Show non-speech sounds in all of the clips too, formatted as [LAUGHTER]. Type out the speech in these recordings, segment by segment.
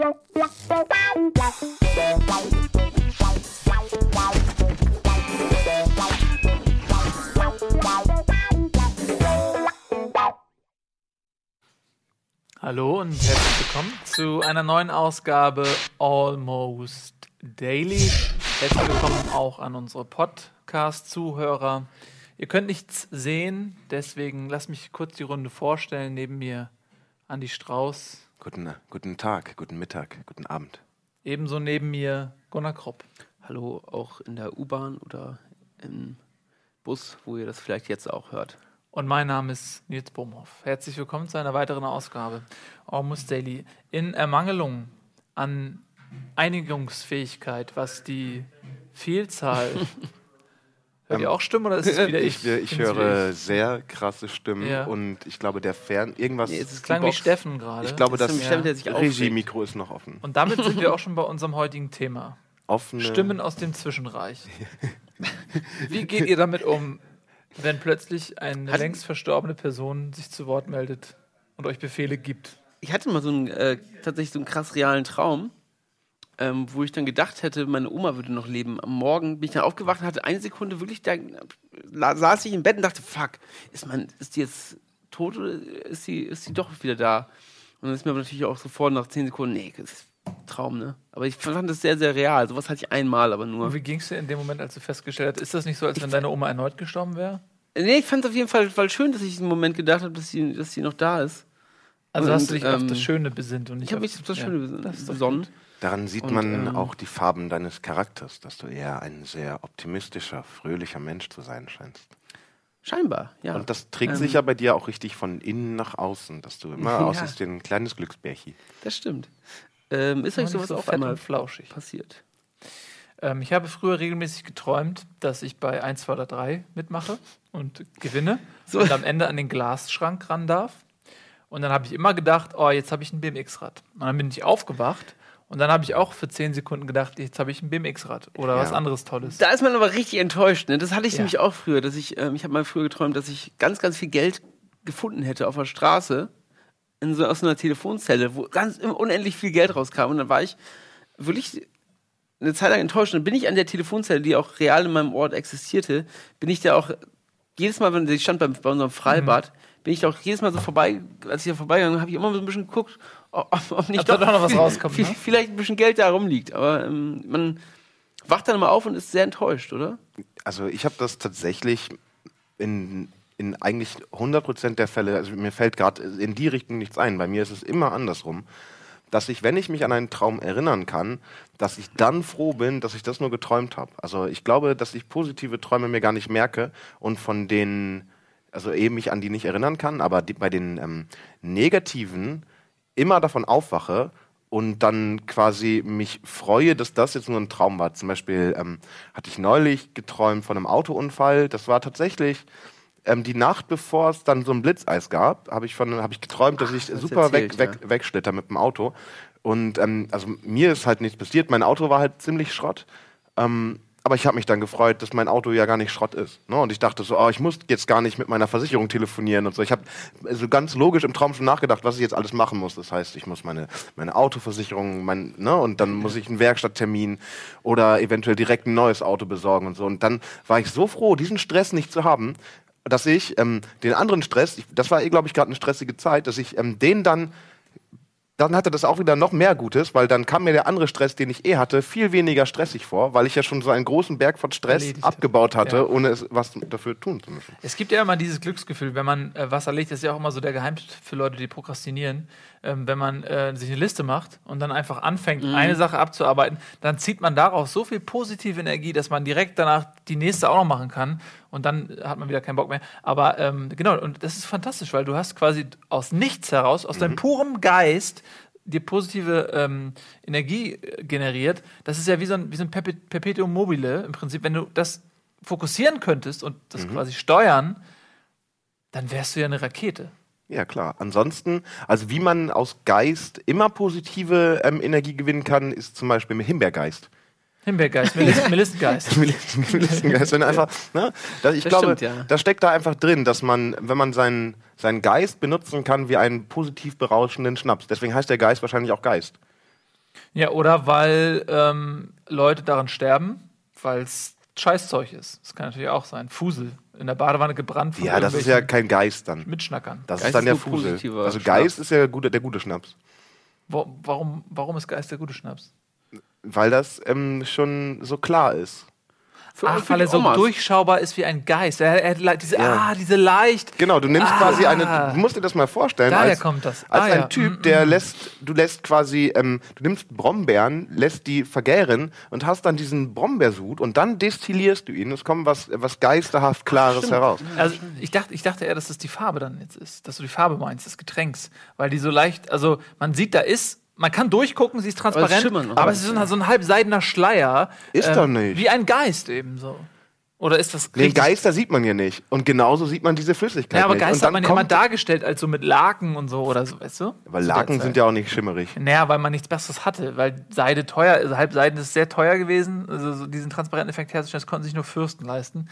Hallo und herzlich willkommen zu einer neuen Ausgabe Almost Daily. Herzlich willkommen auch an unsere Podcast-Zuhörer. Ihr könnt nichts sehen, deswegen lasst mich kurz die Runde vorstellen. Neben mir Andi Strauß. Guten, guten Tag, guten Mittag, guten Abend. Ebenso neben mir Gunnar Kropp. Hallo, auch in der U-Bahn oder im Bus, wo ihr das vielleicht jetzt auch hört. Und mein Name ist Nils Bomhoff. Herzlich willkommen zu einer weiteren Ausgabe Almost Daily. In Ermangelung an Einigungsfähigkeit, was die Vielzahl. [LAUGHS] [LAUGHS] Hört ihr auch Stimmen oder ist es [LAUGHS] wieder ich? Ich, ich höre sehr krasse Stimmen Ja. und ich glaube, der Fern. Irgendwas. Nee, es ist Es klang die wie Box. Steffen gerade. ich glaube, Das das. Regie-Mikro ist noch offen. Und damit sind wir [LAUGHS] auch schon bei unserem heutigen Thema. Offene. Stimmen aus dem Zwischenreich. [LAUGHS] Wie geht ihr damit um, wenn plötzlich eine Hat- längst verstorbene Person sich zu Wort meldet und euch Befehle gibt? Ich hatte mal so einen äh, tatsächlich so einen krass realen Traum, ähm, wo ich dann gedacht hätte, meine Oma würde noch leben. Am Morgen bin ich dann aufgewacht und hatte eine Sekunde wirklich da saß ich im Bett und dachte, fuck, ist man, ist die jetzt tot oder ist sie, ist sie doch wieder da? Und dann ist mir aber natürlich auch sofort nach zehn Sekunden, nee, das ist ein Traum, ne? Aber ich fand das sehr, sehr real. Sowas hatte ich einmal, aber nur. Und wie ging es dir in dem Moment, als du festgestellt hast, ist das nicht so, als wenn deine Oma erneut gestorben wäre? Nee, ich fand es auf jeden Fall, Fall schön, dass ich im Moment gedacht habe, dass sie, dass sie noch da ist. Also Und, hast du dich auf ähm, das Schöne besinnt und nicht Ich habe auf mich auf das ja. Schöne bes- das ist doch besonnen. gut. Daran sieht Und, man ähm, auch die Farben deines Charakters, dass du eher ein sehr optimistischer, fröhlicher Mensch zu sein scheinst. Scheinbar, ja. Und das trägt Ähm, sich ja bei dir auch richtig von innen nach außen, dass du immer [LAUGHS] Ja. aussiehst wie ein kleines Glücksbärchen. Das stimmt. Ähm, ist euch sowas so auch einmal flauschig. passiert? Ähm, ich habe früher regelmäßig geträumt, dass ich bei 1, 2 oder 3 mitmache und gewinne [LAUGHS] So. und am Ende an den Glasschrank ran darf. Und dann habe ich immer gedacht, oh, jetzt habe ich ein BMX-Rad. Und dann bin ich aufgewacht und dann habe ich auch für 10 Sekunden gedacht, jetzt habe ich ein BMX-Rad oder Ja. was anderes Tolles. Da ist man aber richtig enttäuscht. Ne? Das hatte ich Ja. nämlich auch früher. Dass ich, ähm, ich habe mal früher geträumt, dass ich ganz, ganz viel Geld gefunden hätte auf der Straße in so, aus so einer Telefonzelle, wo ganz unendlich viel Geld rauskam. Und dann war ich wirklich eine Zeit lang enttäuscht. Und dann bin ich an der Telefonzelle, die auch real in meinem Ort existierte, bin ich da auch jedes Mal, wenn sie stand bei, bei unserem Freibad, bin ich da auch jedes Mal so vorbei, als ich da vorbeigegangen bin, habe ich immer so ein bisschen geguckt, ob, nicht Ob da doch noch was rauskommt, viel- ne? vielleicht ein bisschen Geld da rumliegt. Aber ähm, man wacht dann immer auf und ist sehr enttäuscht, oder? Also ich habe das tatsächlich in, in eigentlich 100% der Fälle, also mir fällt gerade in die Richtung nichts ein. Bei mir ist es immer andersrum, dass ich, wenn ich mich an einen Traum erinnern kann, dass ich dann froh bin, dass ich das nur geträumt habe. Also ich glaube, dass ich positive Träume mir gar nicht merke und von denen, also eben mich an die nicht erinnern kann, aber die, bei den ähm, negativen immer davon aufwache und dann quasi mich freue, dass das jetzt nur ein Traum war. Zum Beispiel ähm, hatte ich neulich geträumt von einem Autounfall. Das war tatsächlich ähm, die Nacht, bevor es dann so ein Blitzeis gab, habe ich von, habe ich geträumt, dass ich hast super weg, erzählt, weg, wegschlitter mit dem Auto. Und ähm, also mir ist halt nichts passiert. Mein Auto war halt ziemlich Schrott. Ähm, aber ich habe mich dann gefreut, dass mein Auto ja gar nicht Schrott ist. Ne? Und ich dachte so, oh, ich muss jetzt gar nicht mit meiner Versicherung telefonieren und so. Ich habe so ganz logisch im Traum schon nachgedacht, was ich jetzt alles machen muss. Das heißt, ich muss meine, meine Autoversicherung, mein, ne? und dann muss ich einen Werkstatttermin oder eventuell direkt ein neues Auto besorgen und so. Und dann war ich so froh, diesen Stress nicht zu haben, dass ich ähm, den anderen Stress, ich, das war, glaube ich, gerade eine stressige Zeit, dass ich ähm, den dann dann hatte das auch wieder noch mehr Gutes, weil dann kam mir der andere Stress, den ich eh hatte, viel weniger stressig vor, weil ich ja schon so einen großen Berg von Stress Erledigt abgebaut hatte, Ja. ohne es was dafür tun zu müssen. Es gibt ja immer dieses Glücksgefühl, wenn man äh, was erlegt, das ist ja auch immer so der Geheimtipp für Leute, die prokrastinieren. Ähm, wenn man äh, sich eine Liste macht und dann einfach anfängt, eine Sache abzuarbeiten, dann zieht man daraus so viel positive Energie, dass man direkt danach die nächste auch noch machen kann und dann hat man wieder keinen Bock mehr. Aber ähm, genau, und das ist fantastisch, weil du hast quasi aus nichts heraus, aus deinem purem Geist, dir positive ähm, Energie äh, generiert. Das ist ja wie so ein, wie so ein Perpe- Perpetuum mobile im Prinzip. Wenn du das fokussieren könntest und das quasi steuern, dann wärst du ja eine Rakete. Ja, klar. Ansonsten, also wie man aus Geist immer positive ähm, Energie gewinnen kann, ist zum Beispiel mit Himbeergeist. Himbeergeist, Meliss Melissengeist. [LAUGHS] Melissengeist, wenn einfach, ne? Das, ich Das glaube, stimmt, ja. da steckt da einfach drin, dass man, wenn man seinen, seinen Geist benutzen kann wie einen positiv berauschenden Schnaps. Deswegen heißt der Geist wahrscheinlich auch Geist. Ja, oder weil ähm, Leute daran sterben, weil es Scheißzeug ist. Das kann natürlich auch sein. Fusel. In der Badewanne gebrannt von Ja, das ist ja kein Geist dann. Mitschnackern. Das Geist ist dann der Fusel. Also Schnaps. Geist ist ja gute, der gute Schnaps. Wo, warum, warum ist Geist der gute Schnaps? Weil das ähm, schon so klar ist. Für, Ach, für weil er so Omas. durchschaubar ist wie ein Geist. Er, er, er, diese, Ja. Ah, diese leicht. Genau, du nimmst Ah. quasi eine, du musst dir das mal vorstellen. Daher als, kommt das. Als Ah, ein ja. Typ, Mm, der lässt, du lässt quasi, ähm, du nimmst Brombeeren, lässt die vergären und hast dann diesen Brombeersud und dann destillierst du ihn. Es kommt was, was geisterhaft Klares heraus. Also ich dachte, ich dachte eher, dass das die Farbe dann jetzt ist, dass du die Farbe meinst, des Getränks, weil die so leicht, also man sieht, da ist, man kann durchgucken, sie ist transparent, noch. aber es ist so ein, so ein halbseidener Schleier, ähm, Ist doch nicht. wie ein Geist eben so. Oder ist das Den richtig? Geister sieht man ja nicht. Und genauso sieht man diese Flüssigkeit Ja, aber nicht. Und Geist hat man ja immer dargestellt als so mit Laken und so oder so, weißt du? Weil Laken sind ja auch nicht schimmerig. Naja, weil man nichts Besseres hatte, weil Seide teuer, also Halbseiden ist sehr teuer gewesen, also so diesen transparenten Effekt herzustellen, das konnten sich nur Fürsten leisten.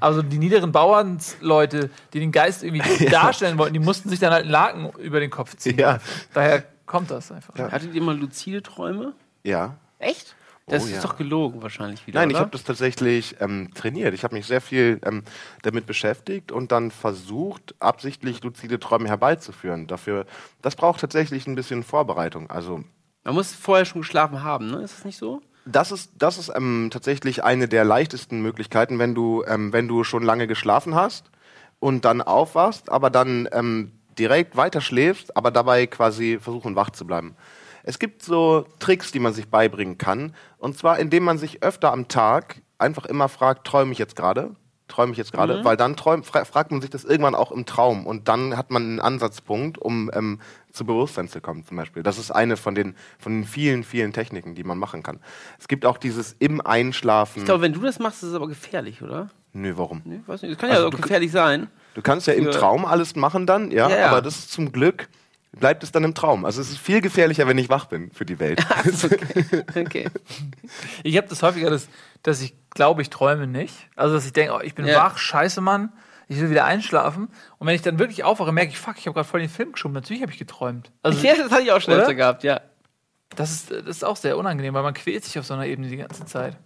Also die niederen Bauernsleute, die den Geist irgendwie [LAUGHS] darstellen wollten, die mussten sich dann halt einen Laken über den Kopf ziehen. Ja. Daher kommt das einfach. Hattet ihr mal luzide Träume? Ja. Echt? Das Oh, ist ja. doch gelogen wahrscheinlich wieder. Nein, ich oder? habe das tatsächlich ähm, trainiert. Ich habe mich sehr viel ähm, damit beschäftigt und dann versucht, absichtlich luzide Träume herbeizuführen. Dafür, das braucht tatsächlich ein bisschen Vorbereitung. Also Man muss vorher schon geschlafen haben, ne? Ist das nicht so? das ist, das ist ähm, tatsächlich eine der leichtesten Möglichkeiten, wenn du, ähm, wenn du schon lange geschlafen hast und dann aufwachst, aber dann ähm, direkt weiter schläfst, aber dabei quasi versuchen, wach zu bleiben. Es gibt so Tricks, die man sich beibringen kann. Und zwar, indem man sich öfter am Tag einfach immer fragt, träume ich jetzt gerade? Träume ich jetzt gerade? Weil dann träum, fra fragt man sich das irgendwann auch im Traum. Und dann hat man einen Ansatzpunkt, um ähm, zu Bewusstsein zu kommen, zum Beispiel. Das ist eine von den, von den vielen, vielen Techniken, die man machen kann. Es gibt auch dieses im Einschlafen. Ich glaube, wenn du das machst, ist es aber gefährlich, oder? Nö, warum? Nee, weiß nicht. Das kann ja Also auch du- gefährlich sein. Du kannst ja im Traum alles machen dann, ja, Ja, ja. aber das ist zum Glück bleibt es dann im Traum. Also es ist viel gefährlicher, wenn ich wach bin für die Welt. Okay. [LAUGHS] Ich habe das häufiger, dass, dass ich glaube, ich träume nicht. Also, dass ich denke, oh, ich bin Ja. wach, scheiße, Mann. Ich will wieder einschlafen. Und wenn ich dann wirklich aufwache, merke ich, fuck, ich habe gerade voll den Film geschoben. Natürlich habe ich geträumt. Also, ja, das hatte ich auch schon öfter gehabt, ja. das ist, das ist auch sehr unangenehm, weil man quält sich auf so einer Ebene die ganze Zeit.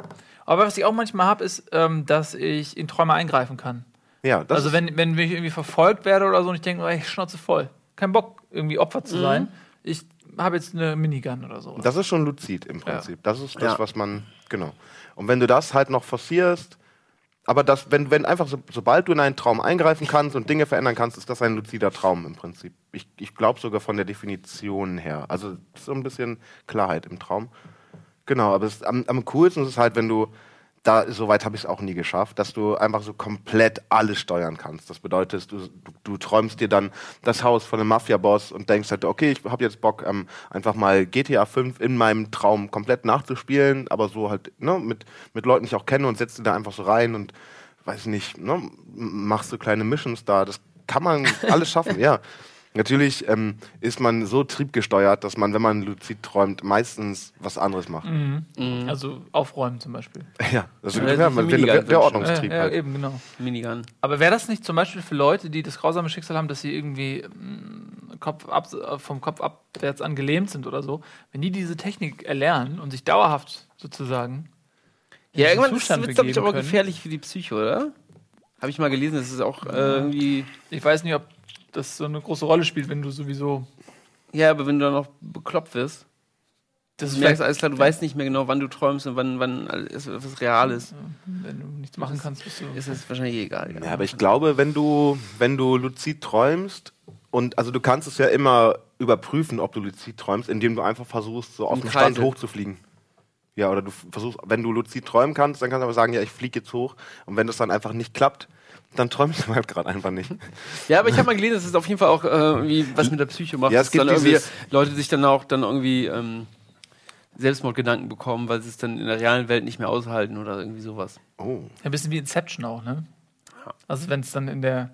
Aber was ich auch manchmal habe, ist, ähm, dass ich in Träume eingreifen kann. ja, das also, wenn, wenn ich irgendwie verfolgt werde oder so und ich denke, oh, ich schnauze voll. Kein Bock, irgendwie Opfer Mhm. zu sein. Ich habe jetzt eine Minigun oder so. das ist schon luzid im Prinzip. Das ist das, Ja. was man, genau. Und wenn du das halt noch forcierst, aber das, wenn, wenn einfach so, sobald du in einen Traum eingreifen kannst und Dinge verändern kannst, ist das ein luzider Traum im Prinzip. Ich, ich glaube sogar von der Definition her. Also so ein bisschen Klarheit im Traum. Genau, aber es, am, am coolsten ist es halt, wenn du, da, soweit habe ich es auch nie geschafft, dass du einfach so komplett alles steuern kannst. Das bedeutet, du, du, du träumst dir dann das Haus von einem Mafia-Boss und denkst halt, okay, ich habe jetzt Bock, ähm, einfach mal GTA 5 in meinem Traum komplett nachzuspielen, aber so halt, ne, mit, mit Leuten, die ich auch kenne und setzt dir da einfach so rein und, weiß nicht, ne, machst so kleine Missions da. Das kann man [LAUGHS] alles schaffen, ja. Natürlich ähm, ist man so triebgesteuert, dass man, wenn man luzid träumt, meistens was anderes macht. Also aufräumen zum Beispiel. [LAUGHS] Ja, also Ja, ja, man, wünschen. Ordnungstrieb ja, ja, halt. eben, genau. Minigun. Aber wäre das nicht zum Beispiel für Leute, die das grausame Schicksal haben, dass sie irgendwie mm, Kopf ab, vom Kopf abwärts an gelähmt sind oder so, wenn die diese Technik erlernen und sich dauerhaft sozusagen Ja, irgendwann wird es, glaube ich, aber gefährlich für die Psyche, oder? Habe ich mal gelesen, das ist auch äh, irgendwie. Ich weiß nicht, ob das so eine große Rolle spielt, wenn du sowieso. Ja, aber wenn du dann noch bekloppt wirst, Das du ist merkst vielleicht, alles klar, du weißt nicht mehr genau, wann du träumst und wann, wann alles, was real ist. wenn du nichts machen kannst, bist du. Ist es wahrscheinlich egal. Ja, aber ich glaube, wenn du, wenn du luzid träumst, und also du kannst es ja immer überprüfen, ob du luzid träumst, indem du einfach versuchst, so auf den Stand hochzufliegen. Ja, oder du versuchst, wenn du luzid träumen kannst, dann kannst du aber sagen, ja, ich fliege jetzt hoch. Und wenn das dann einfach nicht klappt, dann träumst [LAUGHS] du halt gerade einfach nicht. Ja, aber ich habe mal gelesen, dass es auf jeden Fall auch äh, irgendwie was mit der Psyche macht. Ja, es dass dann gibt irgendwie Leute sich dann auch dann irgendwie ähm, Selbstmordgedanken bekommen, weil sie es dann in der realen Welt nicht mehr aushalten oder irgendwie sowas. Oh. Ein bisschen wie Inception auch, ne? Also wenn es dann in der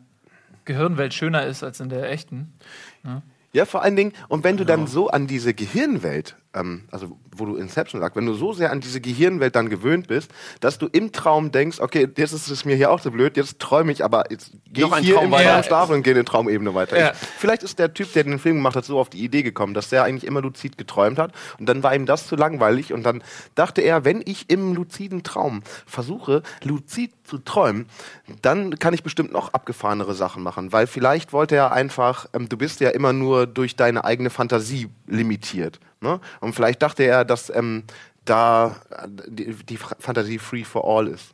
Gehirnwelt schöner ist als in der echten. Ja, vor allen Dingen, und wenn du dann so an diese Gehirnwelt, ähm, also wo du Inception sagst, wenn du so sehr an diese Gehirnwelt dann gewöhnt bist, dass du im Traum denkst, okay, jetzt ist es mir hier auch so blöd, jetzt träume ich, aber jetzt gehe ich hier Traum im weiter. Traum schlafen und gehe in die Traumebene weiter. Ja. Ich, vielleicht ist der Typ, der den Film gemacht hat, so auf die Idee gekommen, dass der eigentlich immer luzid geträumt hat und dann war ihm das zu langweilig und dann dachte er, wenn ich im luziden Traum versuche, luzid zu träumen, dann kann ich bestimmt noch abgefahrenere Sachen machen, weil vielleicht wollte er einfach, ähm, du bist ja immer nur durch deine eigene Fantasie limitiert. Ne? Und vielleicht dachte er, dass ähm, da die, die Fa- Fantasie free for all ist.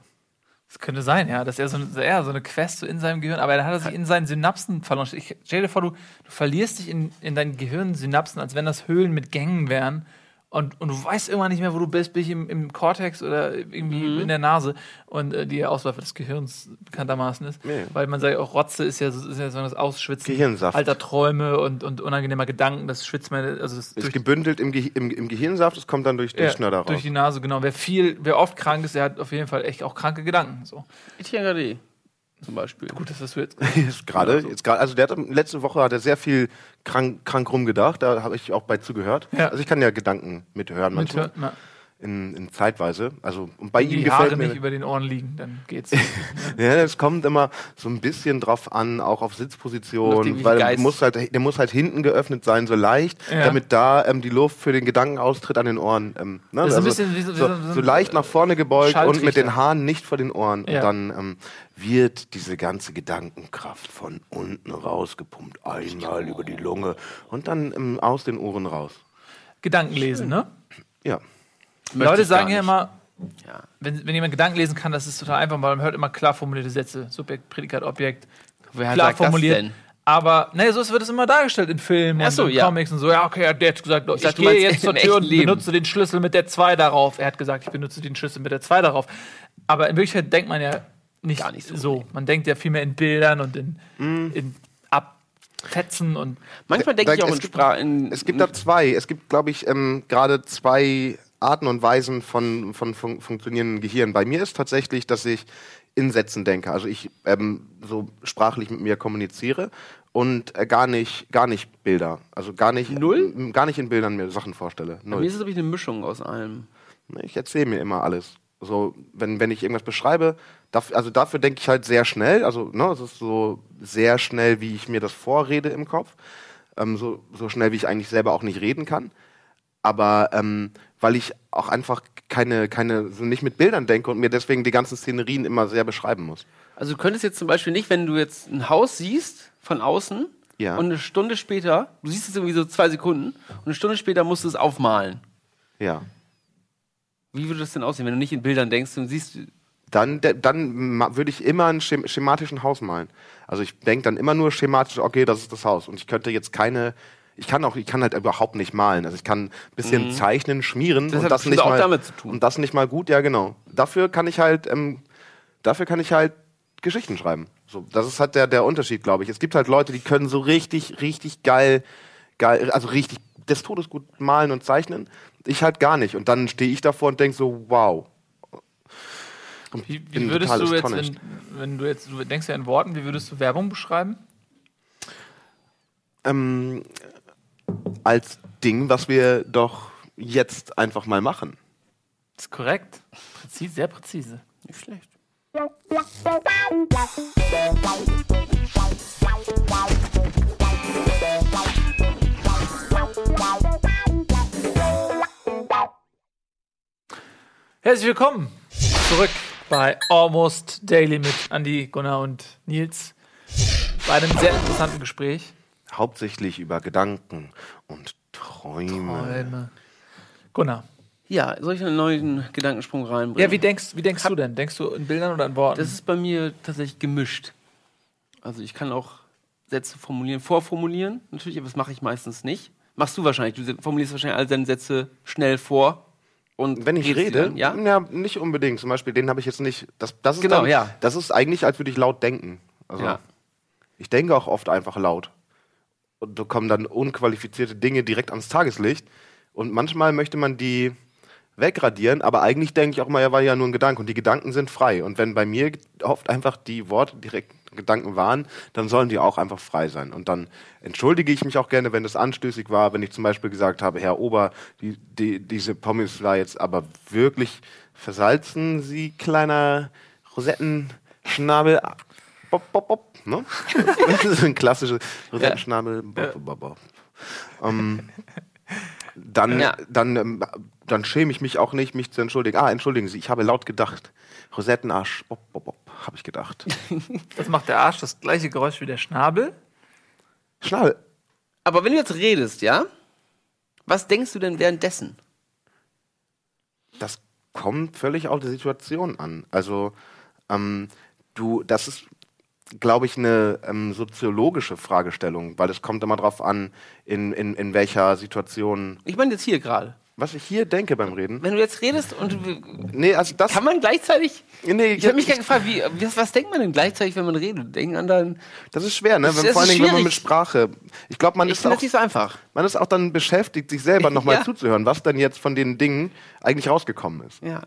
Das könnte sein, ja, dass er so, ja, so eine Quest so in seinem Gehirn, aber dann hat er sich in seinen Synapsen verloren. Ich, stell dir vor, du, du verlierst dich in, in deinen Gehirnsynapsen, als wenn das Höhlen mit Gängen wären. Und, und du weißt irgendwann nicht mehr, wo du bist, bin ich im, im Cortex oder irgendwie Mhm. in der Nase und äh, die Ausläufer des Gehirns bekanntermaßen ist. Nee. Weil man sagt, auch Rotze ist ja, so- ist ja so das Ausschwitzen Gehirnsaft. alter Träume und, und unangenehmer Gedanken, das schwitzt man, also das Ist gebündelt im, Ge im, im Gehirnsaft, es kommt dann durch den ja, Schnöder raus. durch die Nase, genau. Wer viel, wer oft krank ist, der hat auf jeden Fall echt auch kranke Gedanken. So. Etienne Gade zum Beispiel. Gut, das hast du jetzt. [LAUGHS] Gerade, jetzt gerade, also der hat letzte Woche hat er sehr viel krank, krank rumgedacht, da habe ich auch bei zugehört. Ja. Also ich kann ja Gedanken mithören manchmal. Mithört, na, In, in Zeitweise. Also und bei ihm die gefällt Haare mir. nicht über den Ohren liegen, dann geht's. [LAUGHS] Ja, es kommt immer so ein bisschen drauf an, auch auf Sitzposition, weil der muss, halt, der muss halt hinten geöffnet sein, so leicht, Ja. damit da ähm, die Luft für den Gedankenaustritt an den Ohren. Ähm, ne? Also bisschen so- so, so- leicht nach vorne gebeugt und mit den Haaren nicht vor den Ohren. Ja. Und dann ähm, wird diese ganze Gedankenkraft von unten rausgepumpt, einmal über die Lunge und dann ähm, aus den Ohren raus. Gedanken lesen, ne? Ja. Möchte Leute sagen ja immer, Ja. wenn, wenn jemand Gedanken lesen kann, das ist total einfach, weil man hört immer klar formulierte Sätze. Subjekt, Prädikat, Objekt. Wer klar sagt das formuliert. denn? Aber, naja, so wird es immer dargestellt in Filmen Ach so, und in ja. Comics und so. Ja, okay, der hat gesagt, ich, sag, du gehe jetzt [LAUGHS] zur Tür und Leben. benutze den Schlüssel mit der 2 darauf. Er hat gesagt, ich benutze den Schlüssel mit der 2 darauf. Aber in Wirklichkeit denkt man ja nicht, Gar nicht so. so. Man denkt ja viel mehr in Bildern und in, in Abfetzen und Manchmal denke ich auch es in Sprache. Es gibt da zwei. Es gibt, glaube ich, ähm, gerade zwei Arten und Weisen von, von fun funktionierenden Gehirn. Bei mir ist tatsächlich, dass ich in Sätzen denke. Also ich ähm, so sprachlich mit mir kommuniziere und äh, gar nicht, gar nicht Bilder. Also gar nicht, Null? m- gar nicht in Bildern mir Sachen vorstelle. Bei mir Null. ist es, glaube ich, eine Mischung aus allem. Ich erzähle mir immer alles. So, wenn, wenn ich irgendwas beschreibe, darf, also dafür denke ich halt sehr schnell. Also, ne, es ist so sehr schnell, wie ich mir das vorrede im Kopf. Ähm, so, so schnell, wie ich eigentlich selber auch nicht reden kann. Aber ähm, weil ich auch einfach keine, keine, so nicht mit Bildern denke und mir deswegen die ganzen Szenerien immer sehr beschreiben muss. Also du könntest jetzt zum Beispiel nicht, wenn du jetzt ein Haus siehst von außen Ja. und eine Stunde später, du siehst es irgendwie so zwei Sekunden und eine Stunde später musst du es aufmalen. Ja. Wie würde das denn aussehen, wenn du nicht in Bildern denkst und siehst, Dann, dann würde ich immer ein schem schematischen Haus malen. Also ich denke dann immer nur schematisch, okay, das ist das Haus. Und ich könnte jetzt keine, ich kann auch, ich kann halt überhaupt nicht malen. Also ich kann ein bisschen zeichnen, schmieren Mhm. Das und hat das nicht auch mal, damit zu tun. und das nicht mal gut, ja genau. Dafür kann ich halt, ähm, dafür kann ich halt Geschichten schreiben. So, das ist halt der, der Unterschied, glaube ich. Es gibt halt Leute, die können so richtig, richtig geil, geil, also richtig des Todes gut malen und zeichnen. Ich halt gar nicht. Und dann stehe ich davor und denke so, wow. Und Wie, wie würdest du jetzt, wenn, wenn du jetzt, du denkst ja in Worten, wie würdest du Werbung beschreiben? ähm, als Ding, was wir doch jetzt einfach mal machen. Das ist korrekt. Präzise, sehr präzise. nicht schlecht. Herzlich willkommen zurück bei Almost Daily mit Andy, Gunnar und Nils. Bei einem sehr interessanten Gespräch. Hauptsächlich über Gedanken und Träume. Träume. Gunnar. Ja, soll ich einen neuen Gedankensprung reinbringen? Ja, wie denkst, wie denkst du denn? Denkst du in Bildern oder in Worten? Das ist bei mir tatsächlich gemischt. Also ich kann auch Sätze formulieren, vorformulieren, natürlich, aber das mache ich meistens nicht. Machst du wahrscheinlich. Du formulierst wahrscheinlich all deine Sätze schnell vor. Und Wenn ich rede, dann, ja? ja, nicht unbedingt. Zum Beispiel, den habe ich jetzt nicht. Das, das ist Genau, dann, ja. Das ist eigentlich, als würde ich laut denken. Also, Ja. Ich denke auch oft einfach laut. Und da kommen dann unqualifizierte Dinge direkt ans Tageslicht. Und manchmal möchte man die wegradieren, aber eigentlich denke ich auch mal, ja, war ja nur ein Gedanke und die Gedanken sind frei. Und wenn bei mir oft einfach die Worte direkt Gedanken waren, dann sollen die auch einfach frei sein. Und dann entschuldige ich mich auch gerne, wenn das anstößig war, wenn ich zum Beispiel gesagt habe, Herr Ober, die, die, diese Pommes war jetzt aber wirklich versalzen, Sie kleiner Rosettenschnabel. Bop, bop, bop, ne? [LAUGHS] Das ist ein klassisches bop, bop. Ähm, dann, Ja. dann, ähm, dann schäme ich mich auch nicht, mich zu entschuldigen. Ah, entschuldigen Sie, ich habe laut gedacht. Rosettenarsch, bop, bop, bop, habe ich gedacht. [LAUGHS] Das macht der Arsch das gleiche Geräusch wie der Schnabel. Schnabel. Aber wenn du jetzt redest, ja? Was denkst du denn währenddessen? Das kommt völlig auf die Situation an. Also, ähm, du, das ist, glaube ich, eine ähm, soziologische Fragestellung, weil es kommt immer darauf an, in, in, in welcher Situation, Ich meine jetzt hier gerade. was ich hier denke beim Reden. Wenn du jetzt redest und du, Nee, also das. kann man gleichzeitig. nee, Ich habe mich gerade gefragt, wie, was, was denkt man denn gleichzeitig, wenn man redet? Denken an dann. das ist schwer, ne? Das- Wenn, das vor allen ist Dingen, wenn man mit Sprache. Ich glaube, man Ich ist auch das nicht so einfach. man ist auch dann beschäftigt, sich selber nochmal Ja. zuzuhören, was denn jetzt von den Dingen eigentlich rausgekommen ist. Ja.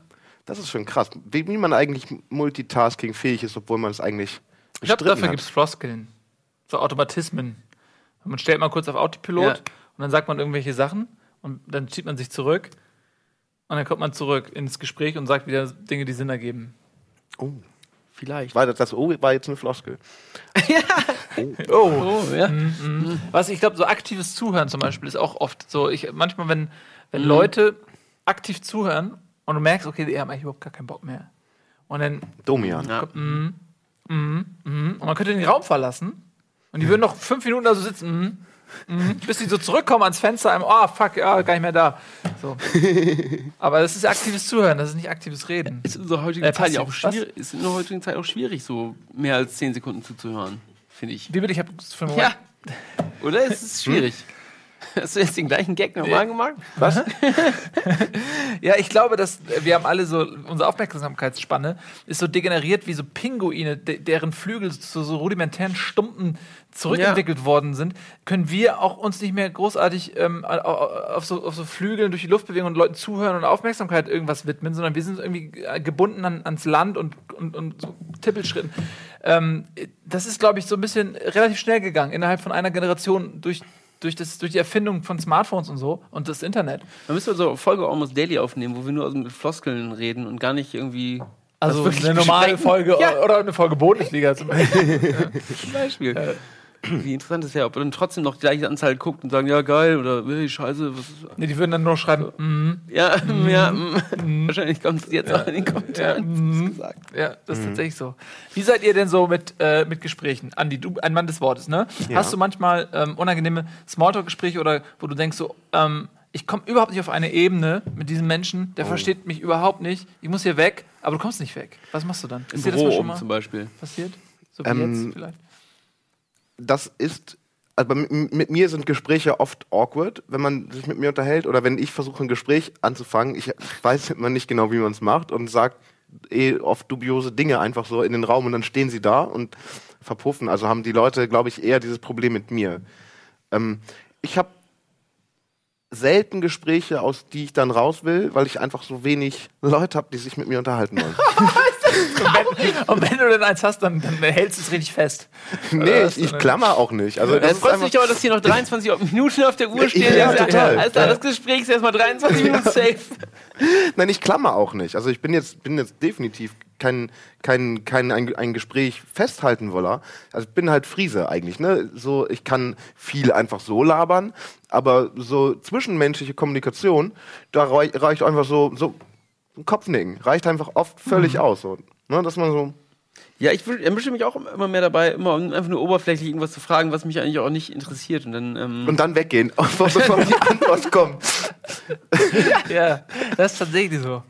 Das ist schon krass. Wie, wie man eigentlich multitaskingfähig ist, obwohl man es eigentlich Ich glaube, dafür gibt es Floskeln. So Automatismen. Man stellt mal kurz auf Autopilot Ja. und dann sagt man irgendwelche Sachen und dann zieht man sich zurück und dann kommt man zurück ins Gespräch und sagt wieder Dinge, die Sinn ergeben. Oh, Vielleicht. war das, das O war jetzt eine Floskel. [LAUGHS] Oh. Oh, ja. Was ich glaube, so aktives Zuhören zum Beispiel ist auch oft so. Ich, manchmal, wenn, Mhm. wenn Leute aktiv zuhören und du merkst, okay, die haben eigentlich überhaupt gar keinen Bock mehr. Und dann Domian. Ja. Mhm, und man könnte den Raum verlassen und die würden noch fünf Minuten da so sitzen, mhm, mhm, bis die so zurückkommen ans Fenster, einem, oh fuck, ja, gar nicht mehr da. So. [LAUGHS] Aber das ist aktives Zuhören, das ist nicht aktives Reden. Ist in unserer heutigen Äh, Zeit auch schwierig, ist in der heutigen Zeit auch schwierig, so mehr als zehn Sekunden zuzuhören, finde ich. Wie bitte, ich habe für einen Moment. Ja. Oder? Es ist schwierig. Hast du jetzt den gleichen Gag nochmal gemacht? Was? [LAUGHS] Ja, ich glaube, dass wir haben alle so, unsere Aufmerksamkeitsspanne ist so degeneriert wie so Pinguine, de deren Flügel zu so rudimentären Stumpen zurückentwickelt worden sind, können wir auch uns nicht mehr großartig ähm, au- au- auf, so, auf so Flügeln durch die Luft bewegen und Leuten zuhören und Aufmerksamkeit irgendwas widmen, sondern wir sind irgendwie äh, gebunden an, ans Land und, und, und so Tippelschritten. Ähm, das ist, glaube ich, so ein bisschen relativ schnell gegangen, innerhalb von einer Generation durch, durch, das, durch die Erfindung von Smartphones und so und das Internet. Dann müssen wir so eine Folge Almost Daily aufnehmen, wo wir nur mit Floskeln reden und gar nicht irgendwie. Also eine normale besprechen. Folge Ja. oder eine Folge Bundesliga zum [LAUGHS] Beispiel. Zum Beispiel. Wie interessant ist ja, ob er dann trotzdem noch die gleiche Anzahl guckt und sagen, ja geil oder hey, scheiße, was ist. nee, die würden dann nur schreiben, mhm, Ja, ja, mm. wahrscheinlich kommt es jetzt auch in den Kommentaren. mhm. gesagt. ja, das ist tatsächlich so. Wie seid ihr denn so mit, äh, mit Gesprächen? Andi, du ein Mann des Wortes, ne? Hast du manchmal ähm, unangenehme Smalltalk-Gespräche oder wo du denkst so, ähm, ich komme überhaupt nicht auf eine Ebene mit diesem Menschen, der versteht mich überhaupt nicht, ich muss hier weg, aber du kommst nicht weg. Was machst du dann? Im Ist dir das Büro mal schon um mal zum Beispiel. passiert? So wie Ähm, jetzt vielleicht? Das ist, also mit, mir sind Gespräche oft awkward, wenn man sich mit mir unterhält oder wenn ich versuche, ein Gespräch anzufangen. Ich weiß immer nicht genau, wie man es macht und sagt eh oft dubiose Dinge einfach so in den Raum und dann stehen sie da und verpuffen. Also haben die Leute, glaube ich, eher dieses Problem mit mir. Ähm, ich habe selten Gespräche, aus die ich dann raus will, weil ich einfach so wenig Leute habe, die sich mit mir unterhalten wollen. [LAUGHS] Und wenn du denn eins hast, dann, dann hältst du es richtig fest. nee, ich, ich klammer auch nicht. Also das einfach, dich aber, dass hier noch 23 [LAUGHS] Minuten auf der Uhr Ja, stehen. ja, Das ist total. Klar, das Gespräch ist erstmal 23 Minuten [LAUGHS] safe. Nein, ich klammer auch nicht. Also ich bin jetzt, bin jetzt definitiv kein, kein, kein ein, ein Gespräch festhalten woller. Also ich bin halt Friese eigentlich. Ne? So, ich kann viel einfach so labern, aber so zwischenmenschliche Kommunikation, da rei reicht einfach so, so ein Kopfnicken. Reicht einfach oft völlig aus. So, ne? Dass man so. Ja, ich erwische mich auch immer mehr dabei, immer um einfach nur oberflächlich irgendwas zu fragen, was mich eigentlich auch nicht interessiert. Und dann, ähm, Und dann weggehen, [LAUGHS] bevor die Antwort kommt. [LAUGHS] Ja, das ist tatsächlich so.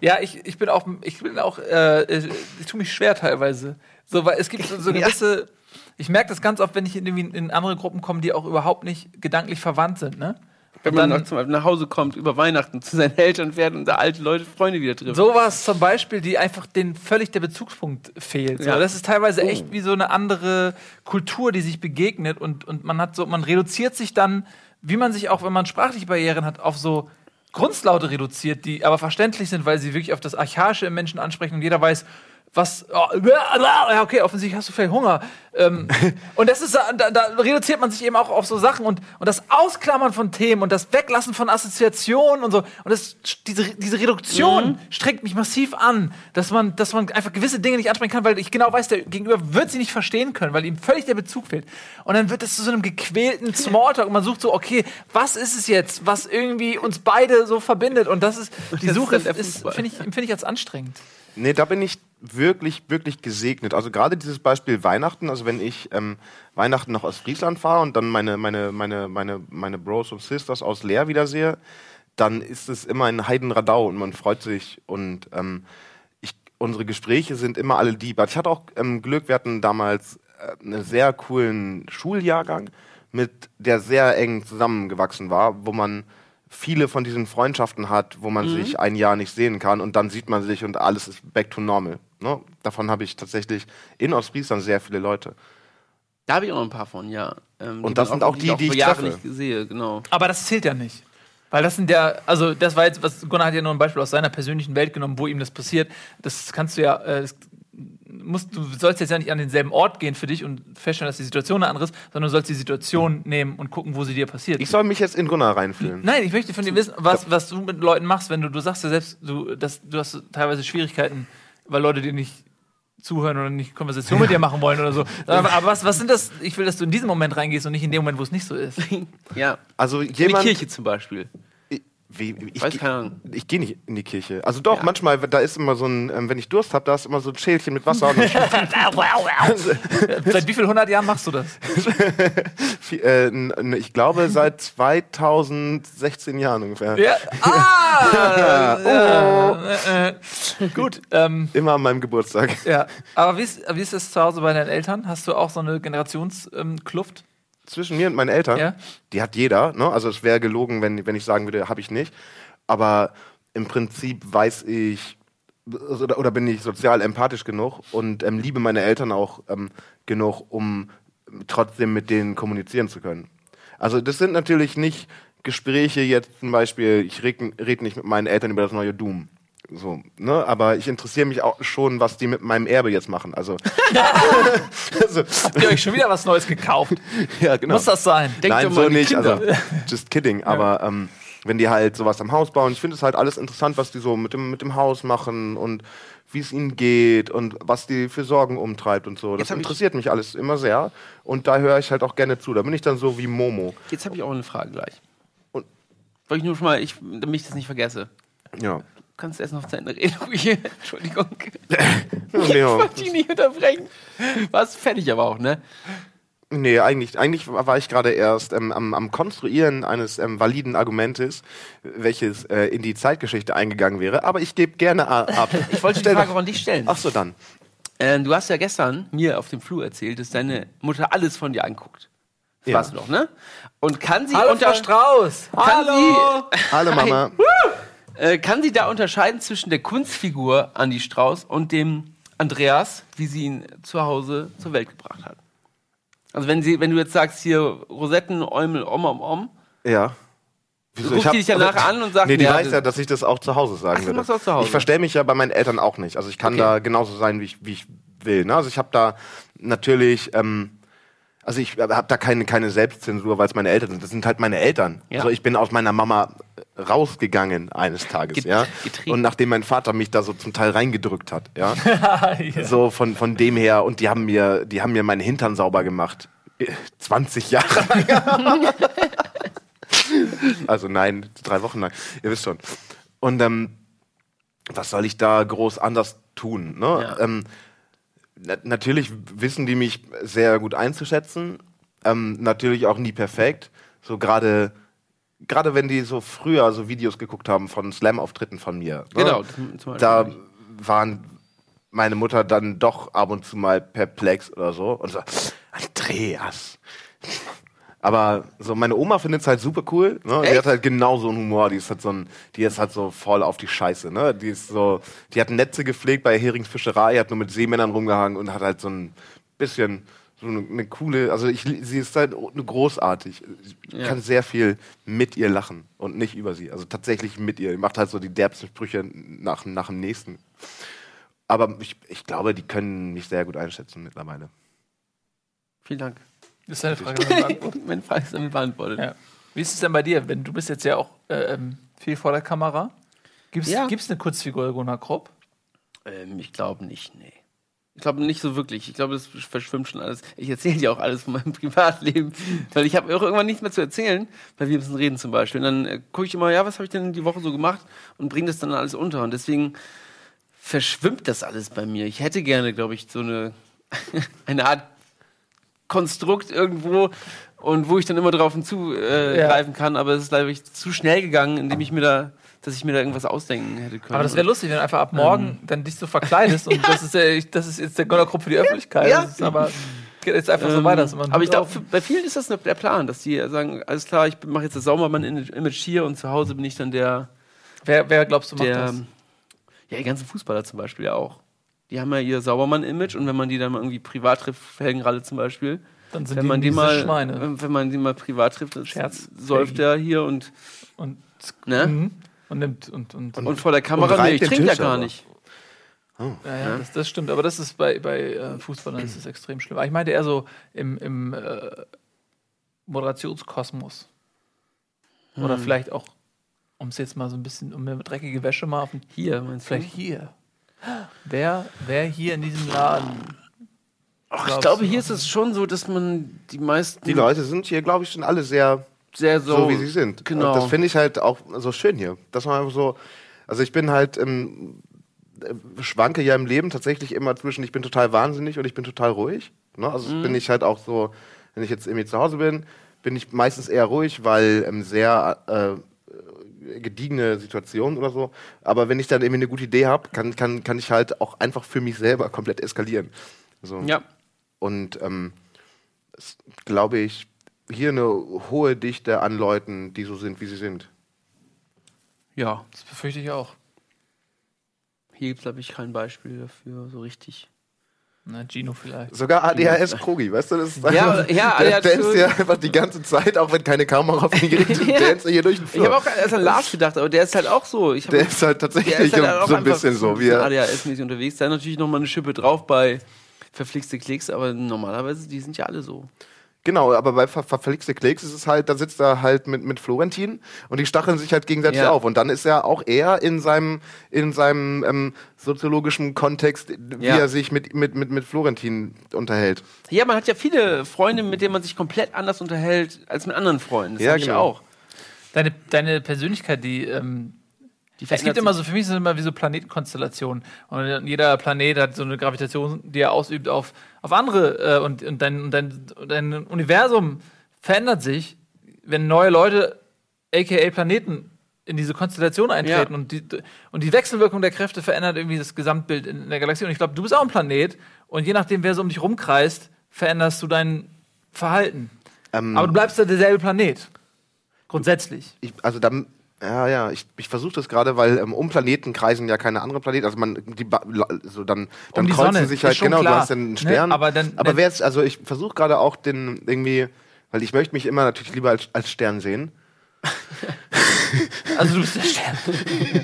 Ja, ich, ich bin auch, ich bin auch, äh, ich, ich tue mich schwer teilweise. So, weil es gibt so, so [LAUGHS] Ja. gewisse, ich merke das ganz oft, wenn ich in, irgendwie in andere Gruppen komme, die auch überhaupt nicht gedanklich verwandt sind, ne? Wenn man dann- Beispiel nach Hause kommt, über Weihnachten zu seinen [LAUGHS] Eltern fährt und da alte Leute, Freunde wieder trifft. Sowas zum Beispiel, die einfach den völlig der Bezugspunkt fehlt. So, Ja. das ist teilweise echt wie so eine andere Kultur, die sich begegnet und, und man hat so, man reduziert sich dann, wie man sich auch, wenn man sprachliche Barrieren hat, auf so Grundlaute reduziert, die aber verständlich sind, weil sie wirklich auf das Archaische im Menschen ansprechen und jeder weiß, was, oh, okay, offensichtlich hast du vielleicht Hunger. Ähm, [LAUGHS] und das ist, da, da reduziert man sich eben auch auf so Sachen und, und das Ausklammern von Themen und das Weglassen von Assoziationen und so. Und das, diese, diese Reduktion Mhm. strengt mich massiv an, dass man, dass man einfach gewisse Dinge nicht ansprechen kann, weil ich genau weiß, der Gegenüber wird sie nicht verstehen können, weil ihm völlig der Bezug fehlt. Und dann wird es zu so einem gequälten Smalltalk und man sucht so, okay, was ist es jetzt, was irgendwie uns beide so verbindet? Und das ist, die Suche ist finde ich, empfinde ich als anstrengend. Nee, da bin ich wirklich, wirklich gesegnet. Also gerade dieses Beispiel Weihnachten, also wenn ich ähm, Weihnachten noch aus Friesland fahre und dann meine, meine, meine, meine, meine Bros und Sisters aus Leer wiedersehe, dann ist es immer ein Heidenradau und man freut sich und ähm, ich, unsere Gespräche sind immer alle lieb. Also Ich hatte auch ähm, Glück, wir hatten damals äh, einen sehr coolen Schuljahrgang, mit der sehr eng zusammengewachsen war, wo man viele von diesen Freundschaften hat, wo man sich ein Jahr nicht sehen kann und dann sieht man sich und alles ist back to normal. Ne? Davon habe ich tatsächlich in Ostfriesland sehr viele Leute. Da habe ich auch noch ein paar von, ja. Ähm, Und das sind auch die, ich die vor ich Jahren treffe. nicht sehe, genau. Aber das zählt ja nicht. Weil das sind ja, also das war jetzt, was Gunnar hat ja nur ein Beispiel aus seiner persönlichen Welt genommen, wo ihm das passiert. Das kannst du ja, äh, das musst, du sollst jetzt ja nicht an denselben Ort gehen für dich und feststellen, dass die Situation eine andere ist, sondern du sollst die Situation nehmen und gucken, wo sie dir passiert. Ich soll mich jetzt in Gunnar reinfühlen. Nein, ich möchte von dir wissen, was, was du mit Leuten machst, wenn du, du sagst ja selbst, du, das, du hast teilweise Schwierigkeiten, weil Leute dir nicht zuhören oder nicht Konversation mit dir machen wollen oder so. [LAUGHS] Aber, aber was, was sind das? Ich will, dass du in diesen Moment reingehst und nicht in dem Moment, wo es nicht so ist. [LAUGHS] Ja. Also In die jemand. Kirche zum Beispiel. Ich, wie, ich, Ahnung. ich gehe nicht in die Kirche. Also doch, Ja. manchmal, da ist immer so ein, ähm, wenn ich Durst habe, da ist immer so ein Schälchen mit Wasser. Und [LAUGHS] ich, [LAUGHS] Seit wie vielen hundert Jahren machst du das? [LAUGHS] äh, ich glaube seit 2016 Jahren ungefähr. Ja. Ah! äh, äh, gut. Ähm, Immer an meinem Geburtstag. ja. Aber wie ist, wie ist das zu Hause bei deinen Eltern? Hast du auch so eine Generationskluft? Zwischen mir und meinen Eltern, Ja. die hat jeder. Ne? Also es wäre gelogen, wenn, wenn ich sagen würde, habe ich nicht. Aber im Prinzip weiß ich oder, oder bin ich sozial empathisch genug und ähm, liebe meine Eltern auch ähm, genug, um trotzdem mit denen kommunizieren zu können. Also das sind natürlich nicht Gespräche jetzt zum Beispiel, ich rede red nicht mit meinen Eltern über das neue Doom. So, ne? Aber ich interessiere mich auch schon, was die mit meinem Erbe jetzt machen. Also, [LAUGHS] also Habt ihr euch schon wieder was Neues gekauft? [LAUGHS] ja, genau. Muss das sein? Denkt Nein, so nicht. Kinder. Also, [LAUGHS] just kidding. Aber ähm, wenn die halt sowas am Haus bauen, ich finde es halt alles interessant, was die so mit dem, mit dem Haus machen und wie es ihnen geht und was die für Sorgen umtreibt und so. Das interessiert mich alles immer sehr. Und da höre ich halt auch gerne zu. Da bin ich dann so wie Momo. Jetzt habe ich auch eine Frage gleich. Und- Wollte ich nur schon mal, ich, damit ich das nicht vergesse. Ja. Du kannst erst noch zu Ende reden. [LAUGHS] Ruhig. Entschuldigung. [LAUGHS] Nee, Ich wollte dich nicht unterbrechen. Warst fertig aber auch, ne? nee eigentlich, eigentlich war ich gerade erst ähm, am, am Konstruieren eines ähm, validen Argumentes, welches äh, in die Zeitgeschichte eingegangen wäre. Aber ich gebe gerne ab. [LAUGHS] Ich wollte die Frage doch- an dich stellen. Ach so, dann. Äh, du hast ja gestern mir auf dem Flur erzählt, dass deine Mutter alles von dir anguckt. Das Ja. warst du doch, ne? Und kann sie Hallo, unter Frau Strauß! kann Hallo Mama. Äh, kann sie da unterscheiden zwischen der Kunstfigur Andi Strauß und dem Andreas, wie sie ihn zu Hause zur Welt gebracht hat? Also wenn sie, wenn du jetzt sagst hier Rosetten, Eumel, Om, Om, Om, Ja. Wieso? Ruft die dich danach an und sagt, Nee, die nee, weiß das- ja, dass ich das auch zu Hause sagen Ach, du würde. auch zu Hause. Ich verstell mich ja bei meinen Eltern auch nicht. Also ich kann Okay. da genauso sein, wie ich, wie ich will. Ne? Also ich habe da natürlich, ähm, also ich habe da keine, keine Selbstzensur, weil es meine Eltern sind. Das sind halt meine Eltern. Ja. Also ich bin aus meiner Mama rausgegangen eines Tages, Get- ja. getrieben. Und nachdem mein Vater mich da so zum Teil reingedrückt hat, ja. [LAUGHS] ja. So von, von dem her, und die haben mir, die haben mir meinen Hintern sauber gemacht. Äh, 20 Jahre lang. [LAUGHS] also nein, drei Wochen lang. Ihr wisst schon. Und ähm, was soll ich da groß anders tun? Ne? Ja. Ähm, na natürlich wissen die mich sehr gut einzuschätzen. Ähm, natürlich auch nie perfekt. So gerade gerade wenn die so früher so Videos geguckt haben von Slam-Auftritten von mir. ne? Genau, zum da waren meine Mutter dann doch ab und zu mal perplex oder so und so, Andreas. Aber so meine Oma findet es halt super cool. Ne? Die hat halt genau so einen Humor. Die ist halt so ein, die ist halt so voll auf die Scheiße. Ne? Die ist so, die hat Netze gepflegt bei Heringsfischerei, hat nur mit Seemännern rumgehangen und hat halt so ein bisschen so eine, eine coole, also ich, sie ist halt großartig. Ich Ja. kann sehr viel mit ihr lachen und nicht über sie. Also tatsächlich mit ihr. Die macht halt so die derbsten Sprüche nach, nach dem nächsten. Aber ich, ich glaube, die können mich sehr gut einschätzen mittlerweile. Vielen Dank. Das ist deine Frage. beantwortet. [LAUGHS] Meine Frage ist damit beantwortet. Ja. Wie ist es denn bei dir? Wenn du bist jetzt ja auch äh, ähm, viel vor der Kamera. Gibt es Ja. eine Kurzfigur Gunnar Kropp? Ähm, ich glaube nicht, nee. Ich glaube nicht so wirklich. Ich glaube, das verschwimmt schon alles. Ich erzähle dir auch alles von meinem [LAUGHS] Privatleben, weil ich habe auch irgendwann nichts mehr zu erzählen, weil wir müssen reden zum Beispiel. Und dann äh, gucke ich immer, ja, was habe ich denn die Woche so gemacht und bringe das dann alles unter. Und deswegen verschwimmt das alles bei mir. Ich hätte gerne, glaube ich, so eine, [LAUGHS] eine Art Konstrukt irgendwo und wo ich dann immer drauf hinzugreifen äh, Ja. kann, aber es ist, glaube ich, zu schnell gegangen, indem ich mir da, dass ich mir da irgendwas ausdenken hätte können. Aber das wäre lustig, wenn du einfach ab morgen dann dich so verkleidest und [LAUGHS] das ist, der, das ist jetzt der Gunnar Kropp für die Öffentlichkeit. Ja. Das ist aber geht jetzt einfach so Ähm, weiter. dass man aber ich glaube, bei vielen ist das der Plan, dass die sagen, alles klar, ich mache jetzt das Saubermann-Image hier und zu Hause bin ich dann der, wer, wer glaubst du macht der das? ja, die ganzen Fußballer zum Beispiel ja auch. Die haben ja ihr Saubermann-Image und wenn man die dann mal irgendwie privat trifft, Helgenralle zum Beispiel, Dann sind wenn die man die mal, Schweine. wenn man die mal privat trifft, dann Scherz. säuft er hier und, Und, ne? mhm. Und nimmt und, und, Und vor der Kamera, Und nee, ich trinke ja gar aber. nicht. Ja, ja, das, das stimmt, aber das ist bei, bei äh, Fußballern ist das extrem schlimm. Aber ich meinte eher so im, im äh, Moderationskosmos. Oder Hm. vielleicht auch, um es jetzt mal so ein bisschen, um eine dreckige Wäsche mal auf den, Hier, meinst du? vielleicht hier. Wer, wer hier in diesem Laden? Ach, ich glaube, du? hier ist es schon so, dass man die meisten Die Leute sind hier, glaube ich, schon alle sehr sehr so, so, wie sie sind. Genau. Und das finde ich halt auch so schön hier. Dass man einfach so, also ich bin halt, ähm, äh, schwanke ja im Leben tatsächlich immer zwischen, ich bin total wahnsinnig und ich bin total ruhig. Ne? Also Mhm. bin ich halt auch so, wenn ich jetzt irgendwie zu Hause bin, bin ich meistens eher ruhig, weil ähm, sehr äh, gediegene Situation oder so. Aber wenn ich dann irgendwie eine gute Idee habe, kann, kann, kann ich halt auch einfach für mich selber komplett eskalieren. So. Ja. Und ähm, glaube ich, hier eine hohe Dichte an Leuten, die so sind, wie sie sind. Ja. Das befürchte ich auch. Hier gibt es, glaube ich, kein Beispiel dafür, so richtig. Na, Gino vielleicht. Sogar ADHS Krogi, weißt du, das ist Ja, einfach, ja, der ADHS danst ja einfach die ganze Zeit, auch wenn keine Kamera auf ihn gerichtet [LAUGHS] ist, Ja. danst er hier durch den Ich Flur. habe auch erst an Lars gedacht, aber der ist halt auch so. Ich hab, der ist halt der tatsächlich so ein bisschen so, wie er, ADHS-mäßig unterwegs. Da ist natürlich noch mal eine Schippe drauf bei verflixte Klicks, aber normalerweise, die sind ja alle so. Genau, aber bei ver verflixte Klicks ist es halt, da sitzt er halt mit, mit Florentin und die stacheln sich halt gegenseitig Ja. auf. Und dann ist er auch eher in seinem, in seinem ähm, soziologischen Kontext, wie Ja. er sich mit, mit, mit, mit Florentin unterhält. Ja, man hat ja viele Freunde, mit denen man sich komplett anders unterhält als mit anderen Freunden. Das Ja, hab ich genau. auch. Deine, deine Persönlichkeit, die, ähm, Die es gibt immer so, für mich sind immer wie so Planetenkonstellationen. Und jeder Planet hat so eine Gravitation, die er ausübt auf, auf andere. Äh, und, und, dein, und dein, dein Universum verändert sich, wenn neue Leute, aka Planeten, in diese Konstellation eintreten. Ja. Und, die, und die Wechselwirkung der Kräfte verändert irgendwie das Gesamtbild in der Galaxie. Und ich glaube, du bist auch ein Planet. Und je nachdem, wer so um dich rumkreist, veränderst du dein Verhalten. Ähm, Aber du bleibst ja derselbe Planet. Grundsätzlich. ich, also dann, ja, ja, ich, ich versuche das gerade, weil ähm, um Planeten kreisen ja keine anderen Planeten. Also man, die, ba- so dann, dann Um kreuzen Sonne, sich halt, genau, klar, du hast dann einen ne? Stern. Aber dann- aber wer ist, also ich versuche gerade auch den irgendwie, weil ich möchte mich immer natürlich lieber als, als Stern sehen. [LAUGHS] Also du bist der Stern.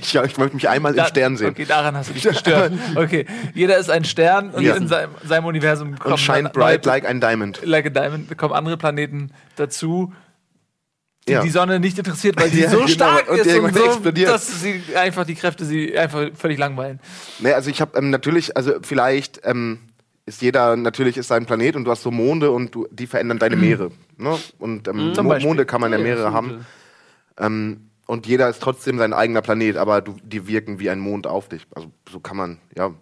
Ich, [LAUGHS] ja, ich möchte mich einmal im Da- Stern sehen. Okay, daran hast du dich gestört. [LAUGHS] Okay, jeder ist ein Stern und Ja. in seinem, seinem Universum kommen Und shine bright like ein Diamond. like a diamond, kommen andere Planeten dazu, die Ja. die Sonne nicht interessiert, weil [LAUGHS] sie Ja, so genau, stark und ist und so, explodiert. dass sie einfach die Kräfte sie einfach völlig langweilen. Nee, also ich habe ähm, natürlich, also vielleicht ähm, ist jeder, natürlich ist sein Planet und du hast so Monde und du, die verändern deine Meere. Ne? Und ähm, Zum Mo Beispiel. Monde kann man ja Ja, mehrere das haben. Ähm, und jeder ist trotzdem sein eigener Planet, aber du, die wirken wie ein Mond auf dich. Also so kann man, ja. Also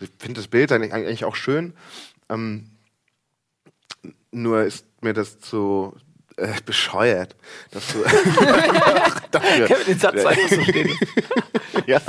Ich finde das Bild eigentlich, eigentlich auch schön. Ähm, nur ist mir das zu äh, bescheuert, dass du [LAUGHS] dafür, den Satz einfach so stehen. [LAUGHS] ja.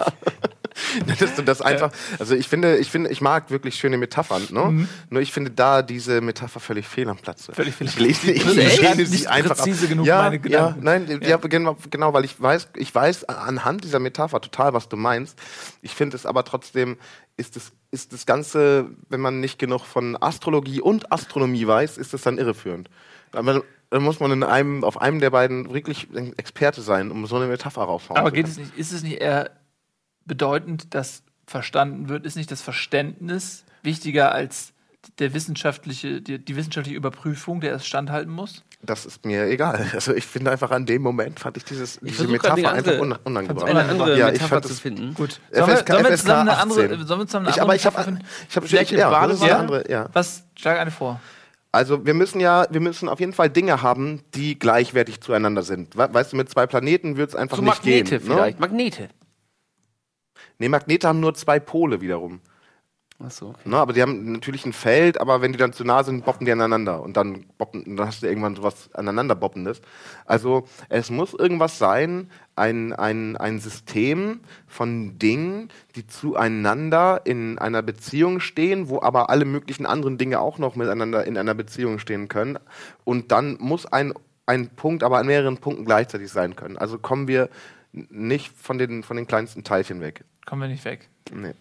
dass du das einfach, also ich finde, ich finde, ich mag wirklich schöne Metaphern, ne? Nur ich finde da diese Metapher völlig fehl am Platze. Völlig fehl am Ich lese, ich echt lese nicht sie einfach ab. präzise genug, ja, meine ja, Gedanken. nein, ja. genau, genau, weil ich weiß, ich weiß anhand dieser Metapher total, was du meinst. Ich finde es aber trotzdem ist das, ist das Ganze, wenn man nicht genug von Astrologie und Astronomie weiß, ist das dann irreführend. Aber dann muss man in einem, auf einem der beiden wirklich ein Experte sein, um so eine Metapher raushauen Aber geht es nicht, ist es nicht eher bedeutend, dass verstanden wird? Ist nicht das Verständnis wichtiger als der wissenschaftliche, die, die wissenschaftliche Überprüfung, der es standhalten muss? Das ist mir egal. [LAUGHS] Also ich finde einfach an dem Moment fand ich dieses, diese versuch grad Metapher einfach andere- un unangebracht. Eine andere Ja, ich Metapher fand zu das- finden. Gut. FSK Sollen wir, sollen wir FSK zusammen eine 18. andere, sollen wir zusammen eine Ich, andere aber ich habe Metapher finden? ich habe Vielleicht ja, eine andere, ja. Was, schlag eine vor. Also wir müssen ja, wir müssen auf jeden Fall Dinge haben, die gleichwertig zueinander sind. We weißt du, mit zwei Planeten wird es einfach So nicht Magnete gehen. vielleicht. Ne? Magnete. Nee, Magnete haben nur zwei Pole wiederum. Achso, okay. Ne? Aber die haben natürlich ein Feld, aber wenn die dann zu nah sind, boppen die aneinander. Und dann, boppen, dann hast du irgendwann sowas aneinander boppendes. Also es muss irgendwas sein, ein, ein, ein System von Dingen, die zueinander in einer Beziehung stehen, wo aber alle möglichen anderen Dinge auch noch miteinander in einer Beziehung stehen können. Und dann muss ein, ein Punkt aber an mehreren Punkten gleichzeitig sein können. Also kommen wir nicht von den, von den kleinsten Teilchen weg. Kommen wir nicht weg. Nee.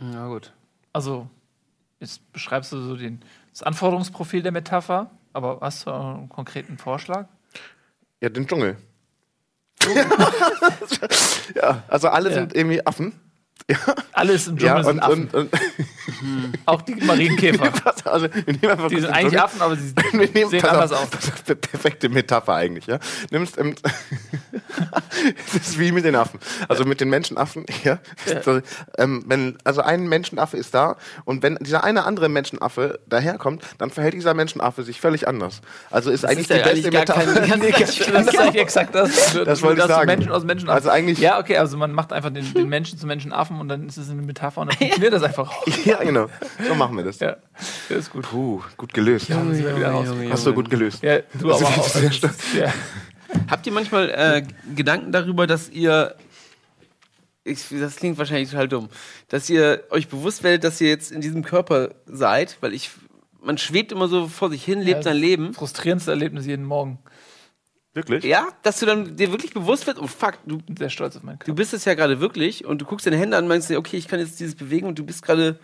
Ja, gut. Also, jetzt beschreibst du so den, das Anforderungsprofil der Metapher, aber hast du einen konkreten Vorschlag? Ja, den Dschungel. [LAUGHS] ja, also alle Ja. sind irgendwie Affen. Alles im Dschungel Ja, sind und, Affen. und, und auch die Marienkäfer. [LAUGHS] also, wir nehmen einfach die sind eigentlich Dschungel. Affen, aber sie Wir nehmen, sehen anders auf, aus. Das ist eine perfekte Metapher eigentlich, ja. Nimmst, ähm, es ist wie mit den Affen. Also mit den Menschenaffen, [LAUGHS] ja. So, ähm, wenn, also ein Menschenaffe ist da und wenn dieser eine andere Menschenaffe daherkommt, dann verhält dieser Menschenaffe sich völlig anders. Also ist eigentlich ist ja die beste eigentlich kein- Metapher. [LAUGHS] ganz Nee, [LAUGHS] gleich. Das ist eigentlich exakt das. Das wollte ich sagen. Menschen aus Menschen Also eigentlich- Ja, okay, also man macht einfach den, den Menschen zu Menschenaffen und dann ist es eine Metapher und dann funktioniert das einfach ja, genau. So machen wir das. Ja, das ist gut. Puh, gut gelöst. sind wir wieder raus. Hast du gut gelöst. Ja, du aber auch. sehr stark. Ja. Habt ihr manchmal äh, Gedanken darüber, dass ihr. Ich, das klingt wahrscheinlich total dumm. Dass ihr euch bewusst werdet, dass ihr jetzt in diesem Körper seid, weil ich. Man schwebt immer so vor sich hin, lebt Ja, sein Leben. Frustrierendste Erlebnis jeden Morgen. Wirklich? Ja, dass du dann dir wirklich bewusst wird, oh fuck, du, Sehr stolz auf meinen du Körper. bist es ja gerade wirklich und du guckst deine Hände an und meinst dir, okay, ich kann jetzt dieses bewegen und du bist gerade.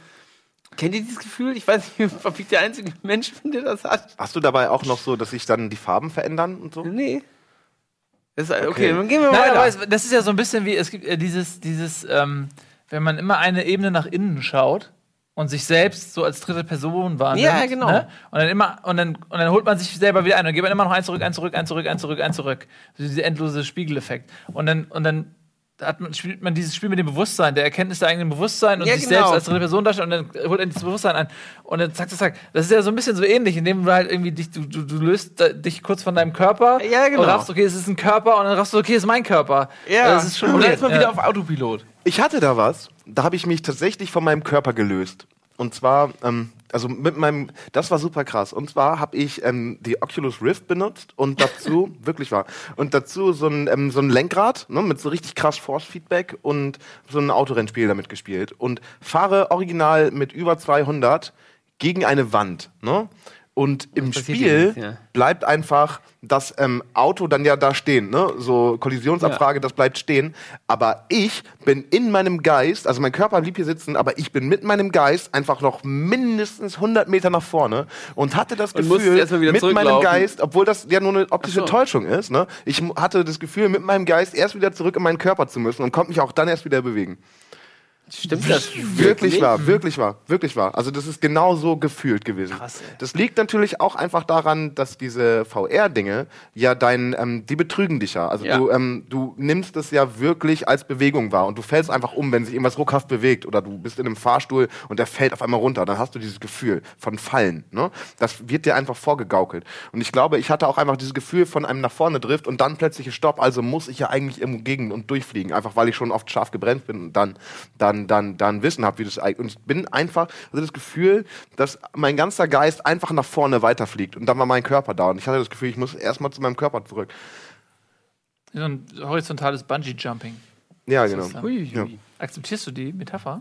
Kennt ihr dieses Gefühl? Ich weiß nicht, ob ich der einzige Mensch bin, der das hat. Hast du dabei auch noch so, dass sich dann die Farben verändern und so? Nee. Ist, okay, Okay. dann gehen wir Nein, weiter. es, das ist ja so ein bisschen wie, es gibt äh, dieses, dieses ähm, wenn man immer eine Ebene nach innen schaut und sich selbst so als dritte Person wahrnimmt. Ja, genau. Ne? Und dann immer, und dann, und dann holt man sich selber wieder ein und geht man immer noch ein zurück, ein zurück, ein zurück, ein zurück, ein zurück. So dieser endlose Spiegeleffekt. Und dann, und dann hat man, spielt man dieses Spiel mit dem Bewusstsein, der Erkenntnis der eigenen Bewusstsein und Ja, sich genau. selbst als dritte Person darstellt und dann holt er das Bewusstsein ein und dann zack, zack, zack. Das ist ja so ein bisschen so ähnlich, indem du halt irgendwie dich, du, du, du löst dich kurz von deinem Körper Ja, genau. und raffst, okay, es ist ein Körper und dann raffst du, okay, es ist mein Körper. ja, das ist schon und dann ist man ja. wieder auf Autopilot. Ich hatte da was, da habe ich mich tatsächlich von meinem Körper gelöst. Und zwar, ähm, also mit meinem, das war super krass. Und zwar habe ich ähm, die Oculus Rift benutzt und dazu, [LAUGHS] wirklich wahr, und dazu so ein, ähm, so ein Lenkrad ne, mit so richtig krass Force-Feedback und so ein Autorennspiel damit gespielt. Und fahre original mit über 200 gegen eine Wand. Ne? Und im ja Spiel ja. bleibt einfach das ähm, Auto dann ja da stehen, ne? So Kollisionsabfrage, das bleibt stehen. Aber ich bin in meinem Geist, also mein Körper blieb hier sitzen, aber ich bin mit meinem Geist einfach noch mindestens 100 Meter nach vorne und hatte das Und Gefühl, mit meinem. Geist, obwohl das ja nur eine optische so. Täuschung ist, ne? Ich hatte das Gefühl, mit meinem Geist erst wieder zurück in meinen Körper zu müssen und konnte mich auch dann erst wieder bewegen. Stimmt das? Wirklich wahr, wirklich wahr, wirklich wahr. Also das ist genau so gefühlt gewesen. Krass, ey. das liegt natürlich auch einfach daran, dass diese VR-Dinge ja dein, ähm, die betrügen dich ja. Also Ja. du, ähm, du nimmst es ja wirklich als Bewegung wahr und du fällst einfach um, wenn sich irgendwas ruckhaft bewegt oder du bist in einem Fahrstuhl und der fällt auf einmal runter. Dann hast du dieses Gefühl von Fallen. Ne? Das wird dir einfach vorgegaukelt. Und ich glaube, ich hatte auch einfach dieses Gefühl von einem nach vorne Drift und dann plötzlich Stopp. Also muss ich ja eigentlich irgendwo gegen und durchfliegen, einfach weil ich schon oft scharf gebremst bin und dann, dann, dann, dann Wissen habe, wie das eigentlich. Und ich bin einfach, also das Gefühl, dass mein ganzer Geist einfach nach vorne weiterfliegt und dann war mein Körper da und ich hatte das Gefühl, ich muss erstmal zu meinem Körper zurück. So ein horizontales Bungee-Jumping. Ja, genau. Ja. Akzeptierst du die Metapher?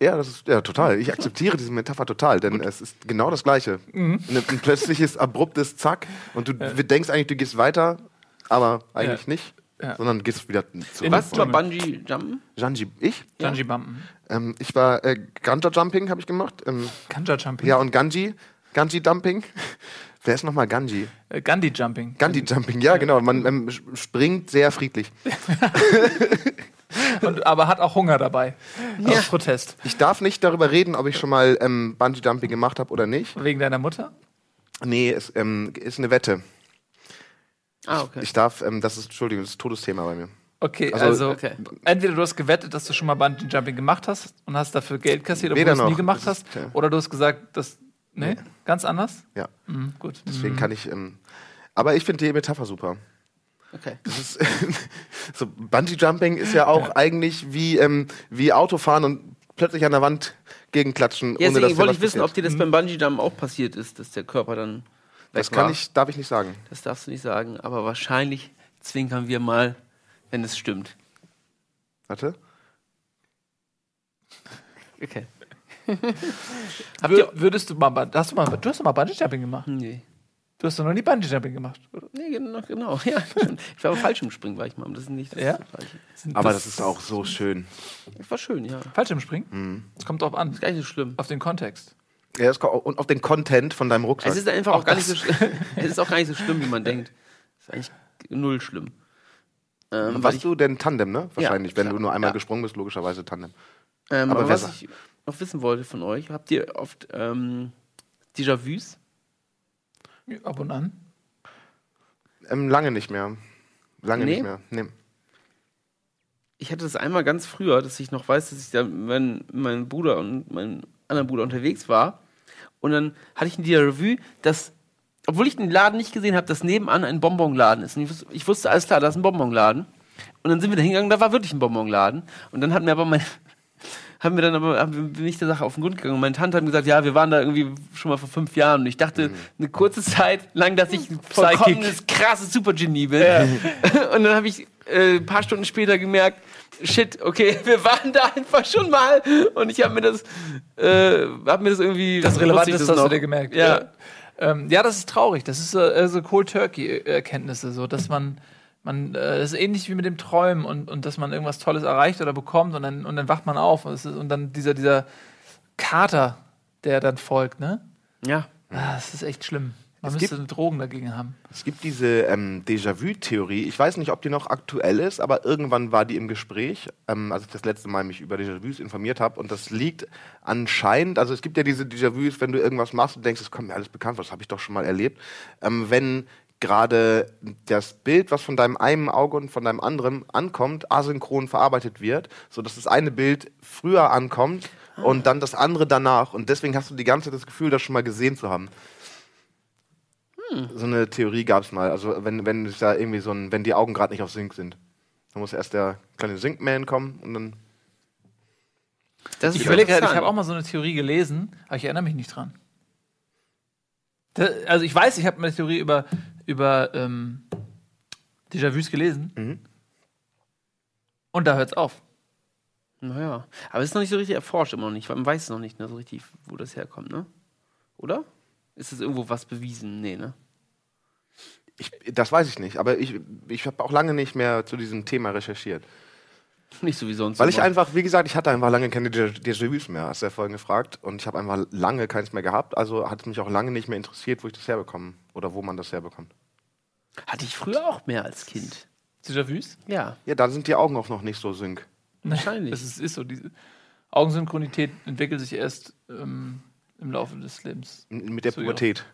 Ja, das ist ja total. Ich akzeptiere diese Metapher total, denn es ist genau das Gleiche. Mhm. Ein, ein plötzliches, abruptes Zack und du denkst eigentlich, du gehst weiter, aber eigentlich Ja. nicht, Ja. sondern gehst wieder zurück. Was war Bungee Jumpen? Janji, ich? Ja. Bungee Bumpen. Ähm, ich war äh, Ganja Jumping habe ich gemacht. Ähm, Ganja Jumping. ja und Ganji, Ganji Dumping. [LAUGHS] Wer ist nochmal Ganji? Äh, Gandhi Jumping. Gandhi Jumping, ja genau. Man ähm, sp- springt sehr friedlich. [LAUGHS] Und, aber hat auch Hunger dabei. Aus Protest. Ich darf nicht darüber reden, ob ich schon mal ähm, Bungee Jumping gemacht habe oder nicht. Wegen deiner Mutter? Nee, es ähm, ist eine Wette. Ah, okay. Ich darf, ähm, das ist, Entschuldigung, das ist Todesthema bei mir. Okay, Also- also, Okay. entweder du hast gewettet, dass du schon mal Bungee Jumping gemacht hast und hast dafür Geld kassiert, obwohl du es nie gemacht Das ist- hast, ja. oder du hast gesagt, dass nee, ganz anders. Ja, Mhm, gut. deswegen kann ich. Ähm, aber ich finde die Metapher super. okay. Das ist, [LAUGHS] so Bungee Jumping ist ja auch eigentlich wie, ähm, wie Autofahren und plötzlich an der Wand gegenklatschen, Ja, ohne dass deswegen dir wollte ich wissen, ob dir das beim Bungee Jumpen auch passiert ist, dass der Körper dann weg Das war. kann ich, darf ich nicht sagen. Das darfst du nicht sagen, aber wahrscheinlich zwinkern wir mal, wenn es stimmt. Warte. Okay. [LAUGHS] Habt ihr. Wür würdest du mal, hast du mal, du hast doch mal Bungee Jumping gemacht. Nee. Du hast doch noch nie Bungee Jumping gemacht. Oder? Nee, genau, genau. [LAUGHS] Ja, ich war aber falsch im Springen, war ich mal. aber Das ist nicht das Ja? Gleiche. Aber das ist auch so schön. Das war schön, ja. Fallschirmspringen? Mhm. Es kommt drauf an, Ist gar nicht so schlimm. auf den Kontext. Ja, und auf den Content von deinem Rucksack. Es ist einfach auch, Auch gar nicht so schlimm. [LAUGHS] es ist auch gar nicht so schlimm, wie man denkt. Es ist eigentlich null schlimm. Ähm, Warst ich, du denn Tandem, ne? Wahrscheinlich, wenn klar. du nur einmal Ja. gesprungen bist, logischerweise Tandem. ähm, aber aber was sagt- ich noch wissen wollte von euch, habt ihr oft ähm, Déjà-vus? Ab und an. Ähm, lange nicht mehr. Lange Nee? nicht mehr. Nee. Ich hatte das einmal ganz früher, dass ich noch weiß, dass ich da mit mein, mein Bruder und meinem anderen Bruder unterwegs war. Und dann hatte ich ein Déjà-vu, dass, obwohl ich den Laden nicht gesehen habe, dass nebenan ein Bonbonladen ist. Und ich, wus- ich wusste, alles klar, da ist ein Bonbonladen. Und dann sind wir da hingegangen, da war wirklich ein Bonbonladen. Und dann hat mir aber mein, [LAUGHS] haben wir dann aber haben wir bin ich der Sache auf den Grund gegangen. Und meine Tante hat mir gesagt, ja, wir waren da irgendwie schon mal vor fünf Jahren. Und ich dachte eine kurze Zeit lang, dass ich ein vollkommenes, krasses Supergenie bin. [LAUGHS] Und dann habe ich äh, ein paar Stunden später gemerkt, shit, okay, [LAUGHS] wir waren da einfach schon mal. Und ich habe mir das, äh, habe mir das irgendwie Das Relevante ist, das hast du dir gemerkt. Ja. Ähm, ja, das ist traurig. Das ist äh, so Cold Turkey-Erkenntnisse, so dass man, man, äh, das ist ähnlich wie mit dem Träumen und, und dass man irgendwas Tolles erreicht oder bekommt und dann, und dann wacht man auf und, ist, und dann dieser, dieser Kater, der dann folgt, ne? Ja. Ah, das ist echt schlimm. Man Es müsste gibt- Drogen dagegen haben. Es gibt diese ähm, Déjà-vu-Theorie. Ich weiß nicht, ob die noch aktuell ist, aber irgendwann war die im Gespräch, ähm, als ich das letzte Mal mich über Déjà-vus informiert habe. Und das liegt anscheinend, also es gibt ja diese Déjà-vus, wenn du irgendwas machst und denkst, es kommt mir alles bekannt vor, das habe ich doch schon mal erlebt. Ähm, wenn gerade das Bild, was von deinem einen Auge und von deinem anderen ankommt, asynchron verarbeitet wird, sodass das eine Bild früher ankommt und dann das andere danach. Und deswegen hast du die ganze Zeit das Gefühl, das schon mal gesehen zu haben. So eine Theorie gab es mal. Also wenn, wenn es da irgendwie so ein, wenn die Augen gerade nicht auf Sync sind. Dann muss erst der kleine Sync-Man kommen und dann. Das Ich ist überlege gerade, ich habe auch mal so eine Theorie gelesen, aber ich erinnere mich nicht dran. Da, also ich weiß, ich habe eine Theorie über, über ähm, Déjà-vus gelesen. Mhm. Und da hört es auf. Naja, aber es ist noch nicht so richtig erforscht immer noch nicht, weil man weiß noch nicht ne, so richtig, wo das herkommt, ne? Oder? Ist das irgendwo was bewiesen? Nee, ne? Ich, das weiß ich nicht, aber ich, ich habe auch lange nicht mehr zu diesem Thema recherchiert. [LAUGHS] Nicht so wie sonst. Weil ich immer. einfach, wie gesagt, ich hatte einfach lange keine Déjà- Déjà-vus mehr, hast du ja vorhin gefragt. Und ich habe einfach lange keins mehr gehabt. Also hat es mich auch lange nicht mehr interessiert, wo ich das herbekomme. Oder wo man das herbekommt. Hatte ich früher auch mehr als Kind. Déjà-vus? Ja. Ja, da sind die Augen auch noch nicht so sync. Wahrscheinlich. [LAUGHS] Das ist, ist so. Diese Augensynchronität entwickelt sich erst ähm, im Laufe des Lebens. Mit der. Pubertät.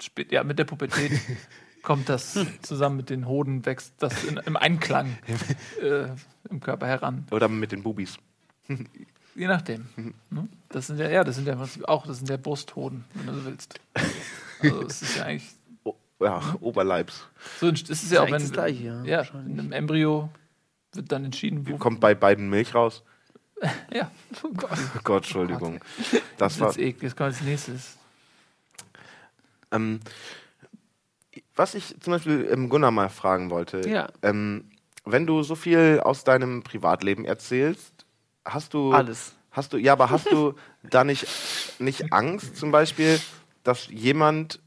Spät, ja, mit der Pubertät [LAUGHS] kommt das zusammen mit den Hoden, wächst das in, im Einklang [LAUGHS] äh, im Körper heran. Oder mit den Bubis. [LAUGHS] Je nachdem. Ne? Das sind ja, ja, das sind ja auch, das sind ja Brusthoden, wenn du so willst. Also es ist ja eigentlich O ja, Oberleibs. so, es ist ja auch, wenn das Gleiche, ja, ja, in einem Embryo wird dann entschieden, wo. Kommt bei beiden Milch raus. [LAUGHS] Ja, oh Gott. Oh Gott, Entschuldigung. Das Das war. jetzt kommt als nächstes. Ähm, was ich zum Beispiel ähm, Gunnar mal fragen wollte. Ja. Ähm, wenn du so viel aus deinem Privatleben erzählst, hast du. Alles. Hast du, ja, aber hast du [LAUGHS] da nicht, nicht Angst zum Beispiel, dass jemand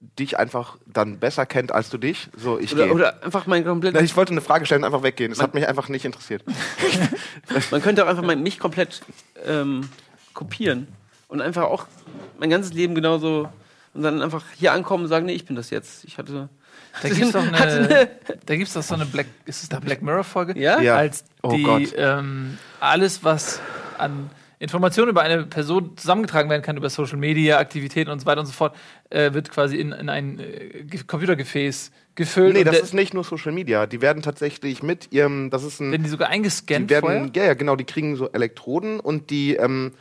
dich einfach dann besser kennt als du dich? So, ich Oder, gehe. oder einfach mein komplett. Ich wollte eine Frage stellen, einfach weggehen. Das hat mich einfach nicht interessiert. [LAUGHS] Man könnte auch einfach mein, mich komplett ähm, kopieren und einfach auch mein ganzes Leben genauso und dann einfach hier ankommen und sagen, nee, ich bin das jetzt. Ich hatte. Da gibt's doch [LAUGHS] hatte eine, da gibt's doch so eine Black, ist es da Black Mirror Folge? Ja? Ja. Als Oh die Gott. ähm, alles, was an Informationen über eine Person zusammengetragen werden kann, über Social Media, Aktivitäten und so weiter und so fort, äh, wird quasi in, in ein äh, Ge- Computergefäß gefüllt. Nee, das ist nicht nur Social Media. Die werden tatsächlich mit ihrem, das ist ein, werden die sogar die eingescannt werden, vorher? ja, ja, genau, die kriegen so Elektroden und die, ähm,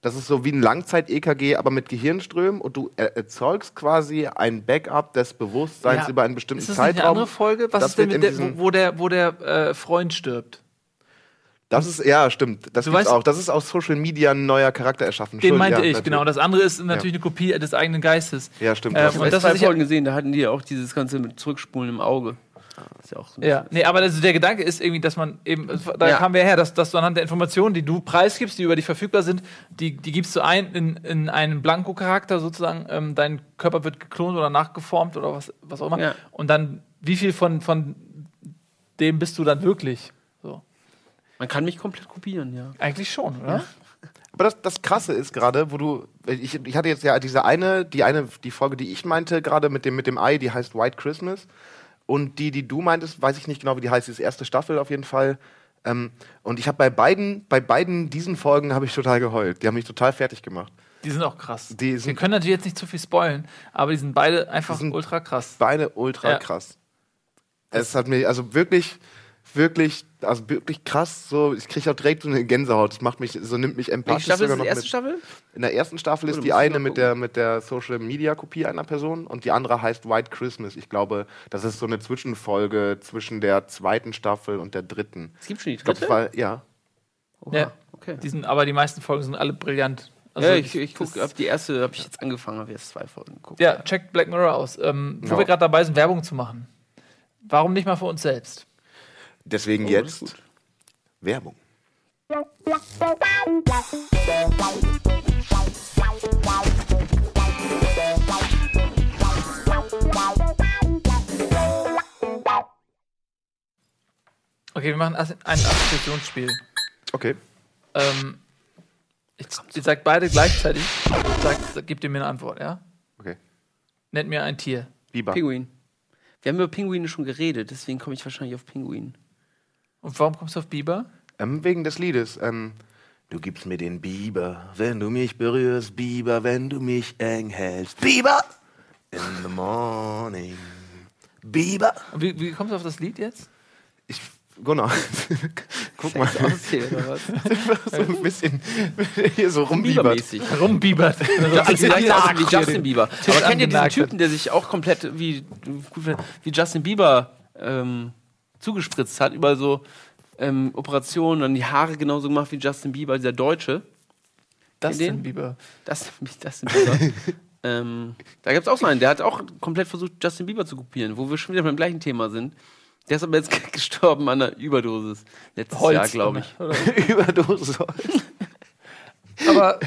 das ist so wie ein Langzeit-EKG, aber mit Gehirnströmen und du er erzeugst quasi ein Backup des Bewusstseins Ja. über einen bestimmten Ist das nicht eine Zeitraum. andere Folge? Was Das ist denn mit der, wo der, wo der äh, Freund stirbt? Das ist, ja, stimmt. Das Du gibt's weißt- auch. Das ist aus Social Media ein neuer Charakter erschaffen. Den meinte ja, ich, natürlich. genau. Das andere ist natürlich eine Kopie des eigenen Geistes. Ja, stimmt. Ähm, das Ich und habe das, was ich ja- Folgen gesehen, da hatten die ja auch dieses Ganze mit Zurückspulen im Auge. ist ja auch so. Ja, nee, aber also der Gedanke ist irgendwie, dass man eben, da Ja. kamen wir her, dass, dass du anhand der Informationen, die du preisgibst, die über dich verfügbar sind, die, die gibst du ein in, in einen Blanko-Charakter sozusagen, ähm, dein Körper wird geklont oder nachgeformt oder was, was auch immer. Ja. Und dann, wie viel von, von dem bist du dann wirklich? Man kann mich komplett kopieren, ja. Eigentlich schon, oder? Aber das, das Krasse ist gerade, wo du, ich, ich hatte jetzt ja diese eine, die eine, die Folge, die ich meinte gerade mit dem, mit dem Ei, die heißt White Christmas. Und die, die du meintest, weiß ich nicht genau, wie die heißt, die ist erste Staffel auf jeden Fall. Ähm, und ich habe bei beiden, bei beiden diesen Folgen habe ich total geheult. Die haben mich total fertig gemacht. Die sind auch krass. Die wir sind- können natürlich jetzt nicht zu viel spoilen, aber die sind beide einfach Die sind ultra krass. Beide ultra Ja. krass. Es hat mir, also wirklich, wirklich, also wirklich krass, so, ich kriege auch direkt so eine Gänsehaut. Das macht mich, so nimmt mich Welche empathisch Staffel ist sogar noch Die erste mit. Staffel? In der ersten Staffel Oh, ist die ich eine mit der, mit der Social Media Kopie einer Person und die andere heißt White Christmas. Ich glaube, das ist so eine Zwischenfolge zwischen der zweiten Staffel und der dritten. Es gibt schon die Ich glaube, dritte? es war, ja. Oha, Ja. okay. Die sind, aber die meisten Folgen sind alle brillant. Also ja, ich, ich guck, das- ab die erste habe ich jetzt angefangen, habe jetzt zwei Folgen geguckt. Ja, checkt Black Mirror aus. Ähm, wo Ja. wir gerade dabei sind, Werbung zu machen. Warum nicht mal für uns selbst? Deswegen Oh, jetzt Werbung. Okay, wir machen ein Assoziationsspiel. Okay. Ähm, ich, ihr sagt beide gleichzeitig. Sagt, gebt ihr mir eine Antwort, ja? Okay. Nennt mir ein Tier. Biber. Pinguin. Wir haben über Pinguine schon geredet, deswegen komme ich wahrscheinlich auf Pinguin. Und warum kommst du auf Biber? Ähm, wegen des Liedes. Ähm, du gibst mir den Biber, wenn du mich berührst, Biber, wenn du mich eng hältst. Biber! In the morning. Biber! Und wie, wie kommst du auf das Lied jetzt? Ich, genau. [LAUGHS] Guck mal, Auszählen, oder was? [LAUGHS] so ein bisschen hier so rumbiebert. Rumbiebert. Das sieht eigentlich aus wie Justin Bieber. Aber kennt ihr diesen Typen, der sich auch komplett wie, wie Justin Bieber ähm, zugespritzt hat, über so ähm, Operationen, dann die Haare genauso gemacht wie Justin Bieber, dieser Deutsche. Sind Biber. Das, Justin Bieber. [LAUGHS] ähm, da gibt es auch so einen, der hat auch komplett versucht, Justin Bieber zu kopieren, wo wir schon wieder beim gleichen Thema sind. Der ist aber jetzt [LAUGHS] gestorben an einer Überdosis. Letztes Holz, Jahr, glaube ich. Oder? [LAUGHS] Überdosis. Aber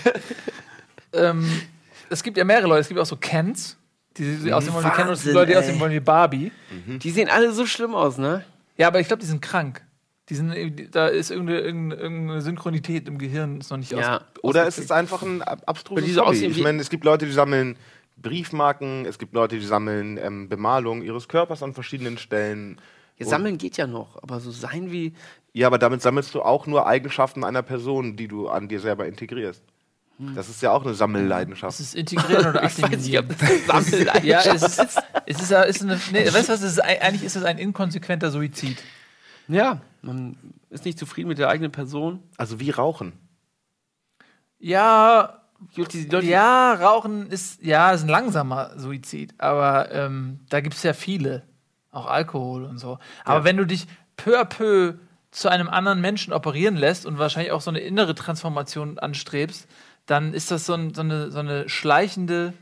ähm, es gibt ja mehrere Leute. Es gibt auch so Kens, die, die aussehen wollen wie Ken, und es gibt Leute, die aussehen wollen wie Barbie. Die sehen alle so schlimm aus, ne? Ja, aber ich glaube, die sind krank. Die sind, irgendwie- da ist irgendeine, irgendeine, Synchronität im Gehirn, ist noch nicht Ja. aus. Oder es ist einfach ein ab- abstruses Hobby. Ich meine, es gibt Leute, die sammeln Briefmarken, es gibt Leute, die sammeln ähm, Bemalung ihres Körpers an verschiedenen Stellen. Ja, sammeln geht ja noch, aber so sein wie. Ja, aber damit sammelst du auch nur Eigenschaften einer Person, die du an dir selber integrierst. Das ist ja auch eine Sammelleidenschaft. Ist es integrieren oder [LAUGHS] Ich weiß nicht, ob assimilieren? das [LAUGHS] Sammeln Ja, es ist, es ist, es ist eine, nee, weißt du was, ist, eigentlich ist es ein inkonsequenter Suizid. Ja, man ist nicht zufrieden mit der eigenen Person. Also wie Rauchen. Ja, Gut, die Leute, ja, Rauchen ist, ja, ist ein langsamer Suizid, aber ähm, da gibt es ja viele. Auch Alkohol und so. Aber Ja. wenn du dich peu à peu zu einem anderen Menschen operieren lässt und wahrscheinlich auch so eine innere Transformation anstrebst, dann ist das so, ein, so, eine, so eine schleichende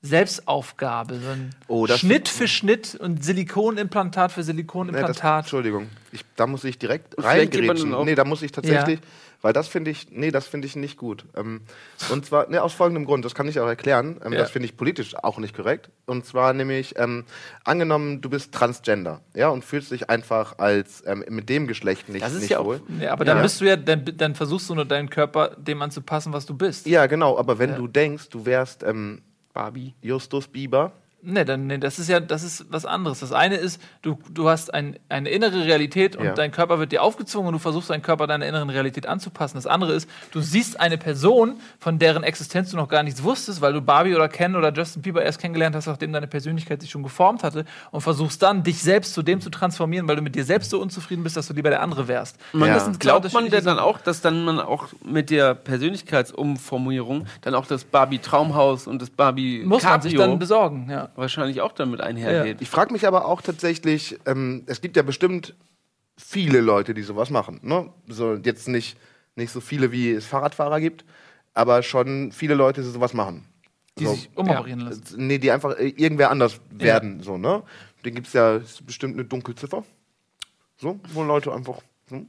Selbstaufgabe, so ein Oh, Schnitt für Schnitt und Silikonimplantat für Nee, das, Silikonimplantat. Entschuldigung, ich, da muss ich direkt reingrätschen. Nee, da muss ich tatsächlich, weil das finde ich, nee, das finde ich nicht gut. Ähm, und zwar, nee, aus folgendem Grund, das kann ich auch erklären, ähm, Ja. das finde ich politisch auch nicht korrekt. Und zwar nämlich, ähm, angenommen, du bist Transgender, ja, und fühlst dich einfach als ähm, mit dem Geschlecht nicht, Das ist nicht ja auch- wohl. ja, aber dann Ja. bist du ja, dann, dann versuchst du nur deinen Körper dem anzupassen, was du bist. Ja, genau, aber wenn Ja. du denkst, du wärst ähm, Barbie. Justus Bieber, Nee, dann, nee, das ist ja, das ist was anderes. Das eine ist, du, du hast ein, eine innere Realität und Ja. dein Körper wird dir aufgezwungen und du versuchst deinen Körper deiner inneren Realität anzupassen. Das andere ist, du siehst eine Person, von deren Existenz du noch gar nichts wusstest, weil du Barbie oder Ken oder Justin Bieber erst kennengelernt hast, nachdem deine Persönlichkeit sich schon geformt hatte und versuchst dann, dich selbst zu dem zu transformieren, weil du mit dir selbst so unzufrieden bist, dass du lieber der andere wärst. Man, Ja. das sind, glaubt man denn dann auch, dass dann man auch mit der Persönlichkeitsumformulierung dann auch das Barbie Traumhaus und das Barbie Muss man sich dann besorgen, ja. Wahrscheinlich auch damit einhergeht. Ich frage mich aber auch tatsächlich, ähm, es gibt ja bestimmt viele Leute, die sowas machen. Ne? So, jetzt nicht, nicht so viele, wie es Fahrradfahrer gibt, aber schon viele Leute, die sowas machen. Die so, sich umoperieren lassen. Nee, die einfach äh, irgendwer anders werden. So, ne? Den gibt es ja bestimmt eine Dunkelziffer. So, wo Leute einfach. So.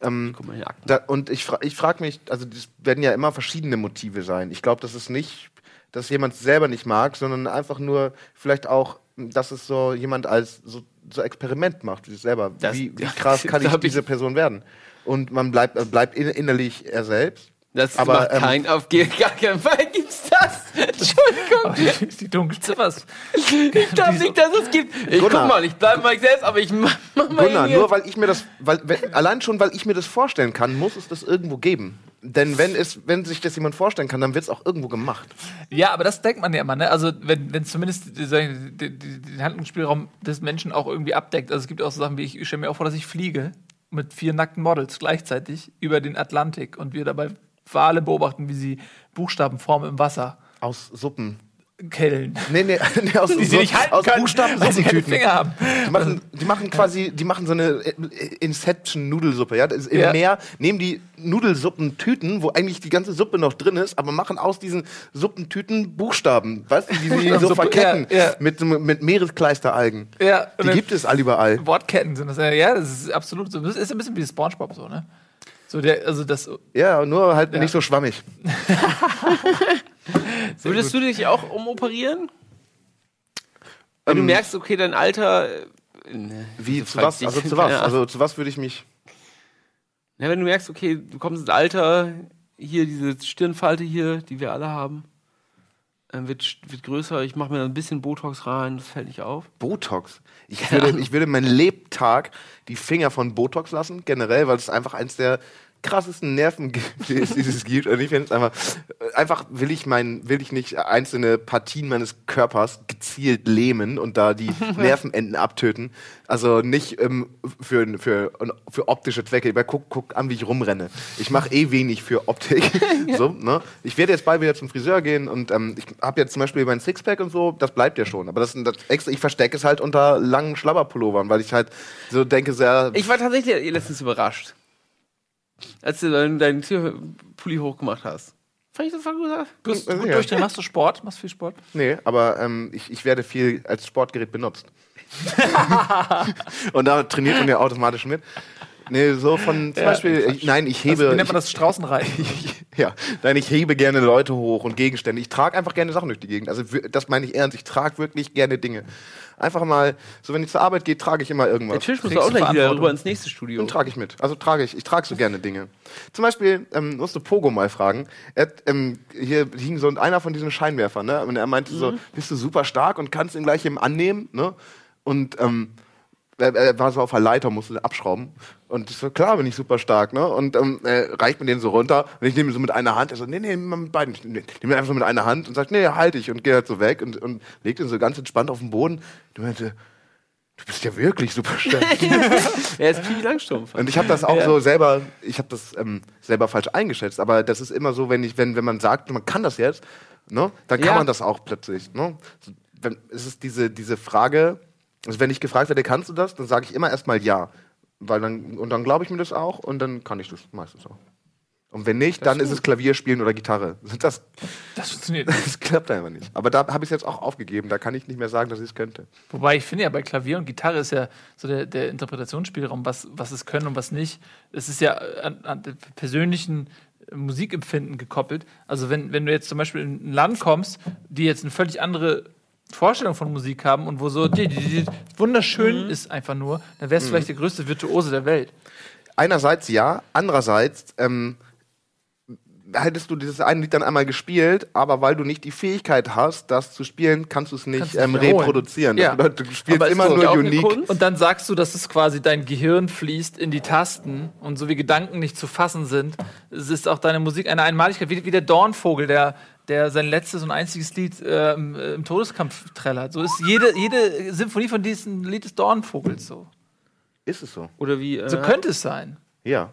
Ähm, Guck mal hier, Akten. da, und ich, fra ich frage mich, also das werden ja immer verschiedene Motive sein. Ich glaube, das ist nicht, dass jemand es selber nicht mag, sondern einfach nur vielleicht auch, dass es so jemand als so, so Experiment macht, wie selber. Das- wie, [LAUGHS] wie krass kann ich ich- diese Person werden? Und man bleibt, äh, bleibt in, innerlich er selbst. Das Aber, macht ähm, kein, auf gar keinen Fall gibt's das. [LAUGHS] Entschuldigung. Die Dunkelziffers. [LAUGHS] Ich glaube nicht, dass es gibt. Ich Gunnar. guck mal, ich bleibe mal ich selbst, aber ich mach, mach mal Gunnar, hier. nur weil ich mir das, weil, allein schon, weil ich mir das vorstellen kann, muss es das irgendwo geben. Denn wenn, es, wenn sich das jemand vorstellen kann, dann wird es auch irgendwo gemacht. Ja, aber das denkt man ja immer, ne? Also, wenn, wenn zumindest die- den Handlungsspielraum des Menschen auch irgendwie abdeckt. Also, es gibt auch so Sachen wie, ich, ich stelle mir auch vor, dass ich fliege mit vier nackten Models gleichzeitig über den Atlantik und wir dabei Wale beobachten, wie sie Buchstaben formen im Wasser. Aus Suppen. Kellen. Nee, nee, [LAUGHS] nee aus, Die sie nicht halten aus können, Buchstaben [LAUGHS] weil sie keine. Finger haben. Die machen, die machen quasi, die machen so eine äh, Inception-Nudelsuppe. Ja? Im Ja. Meer nehmen die Nudelsuppentüten, wo eigentlich die ganze Suppe noch drin ist, aber machen aus diesen Suppentüten Buchstaben. Weißt du, die sie so Suppe, verketten ja, ja. mit, mit Meereskleisteralgen. Ja, Die gibt es all überall. Wortketten sind das. ja, Ja, das ist absolut so. Das ist ein bisschen wie Spongebob so, ne? So der, also das. Ja, nur halt nicht so schwammig. [LAUGHS] [LAUGHS] Würdest du dich auch umoperieren? Wenn du Ähm, merkst, okay, dein Alter. äh, ne, Wie, das zu was? Also [LAUGHS] zu was? Also zu was würde ich mich. Ja, wenn du merkst, okay, du kommst ins Alter, hier diese Stirnfalte hier, die wir alle haben, äh, wird, wird größer. Ich mache mir ein bisschen Botox rein, das fällt nicht auf. Botox. Ich würde, ich würde meinen Lebtag die Finger von Botox lassen, generell, weil es einfach eins der krassesten Nerven gibt, [LAUGHS] die es, die es gibt. Und ich finde es einfach, einfach will ich mein, will ich nicht einzelne Partien meines Körpers gezielt lähmen und da die [LAUGHS] Nervenenden abtöten. Also nicht ähm, für, für, für optische Zwecke. Aber guck, guck an, wie ich rumrenne. Ich mache eh wenig für Optik. [LAUGHS] so, ne? Ich werde jetzt bald wieder zum Friseur gehen und ähm, ich habe jetzt zum Beispiel mein Sixpack und so, das bleibt ja schon. Aber das, das extra, ich verstecke es halt unter langen Schlabberpullovern, weil ich halt so denke, sehr. Ich war tatsächlich letztens überrascht, als du deinen dein Pulli hochgemacht hast. Fand ich das voll gut. Bist Ja. gut durchdrehen. Machst du Sport? Machst viel Sport? Nee, aber ähm, ich, ich werde viel als Sportgerät benutzt. [LAUGHS] und da trainiert man ja automatisch mit. Nee, so von zum Ja, Beispiel, ich, nein, ich Also, hebe. wie nennt man das? Straußenreiten. [LAUGHS] ja, nein, ich hebe gerne Leute hoch und Gegenstände. Ich trage einfach gerne Sachen durch die Gegend. Also das meine ich ernst. Ich trage wirklich gerne Dinge. Einfach mal, so wenn ich zur Arbeit gehe, trage ich immer irgendwas. Der Tisch muss Kriegst auch du gleich wieder rüber ins nächste Studio. Den trage ich mit. Also trage ich. Ich trage so gerne Dinge. Zum Beispiel ähm, musste Pogo mal fragen. Er, ähm, hier hing so einer von diesen Scheinwerfern, ne? Und er meinte so, bist du super stark und kannst ihn gleich eben annehmen, ne? Und ähm, er, war so auf der Leiter, musste abschrauben. Und ich so, klar bin ich super stark, ne? Und ähm, er reicht mir den so runter und ich nehme ihn so mit einer Hand. Er so, nee, nee, mit beiden. Ich nehme ihn einfach so mit einer Hand und sagt, nee, halt ich und gehe halt so weg und, und legt ihn so ganz entspannt auf den Boden. Du meinte, du bist ja wirklich super stark. [LAUGHS] Er ist Pipi Langstrumpf. Und ich habe das auch Ja. so selber, ich habe das ähm, selber falsch eingeschätzt. Aber das ist immer so, wenn ich, wenn, wenn man sagt, man kann das jetzt, ne, dann kann Ja. man das auch plötzlich. Ne? Wenn, es ist diese, diese Frage, also wenn ich gefragt werde, kannst du das, dann sage ich immer erstmal ja. Weil dann, und dann glaube ich mir das auch und dann kann ich das meistens auch. Und wenn nicht, dann ist es Klavierspielen oder Gitarre. [LAUGHS] Das, Das funktioniert. das [LAUGHS] klappt einfach nicht. Aber da habe ich es jetzt auch aufgegeben. Da kann ich nicht mehr sagen, dass ich es könnte. Wobei ich finde ja bei Klavier und Gitarre ist ja so der, der Interpretationsspielraum, was, was es können und was nicht. Es ist ja an, an den persönlichen Musikempfinden gekoppelt. Also wenn, wenn du jetzt zum Beispiel in ein Land kommst, die jetzt eine völlig andere Vorstellung von Musik haben und wo so die, die, die wunderschön ist einfach nur, dann wärst du vielleicht der größte Virtuose der Welt. Einerseits ja, andererseits ähm, hättest du dieses eine Lied dann einmal gespielt, aber weil du nicht die Fähigkeit hast, das zu spielen, kannst du es nicht ähm, nicht wiederholen. reproduzieren. Ja. Das du spielst Aber immer nur unique. Und dann sagst du, dass es quasi dein Gehirn fließt in die Tasten und so wie Gedanken nicht zu fassen sind, es ist auch deine Musik eine Einmaligkeit, wie, wie der Dornvogel, der, der sein letztes und einziges Lied äh, im, äh, im Todeskampf trällert. So ist jede, jede Symphonie von diesem Lied des Dornvogels so. Ist es so? Oder wie. Äh, So könnte es sein. Ja.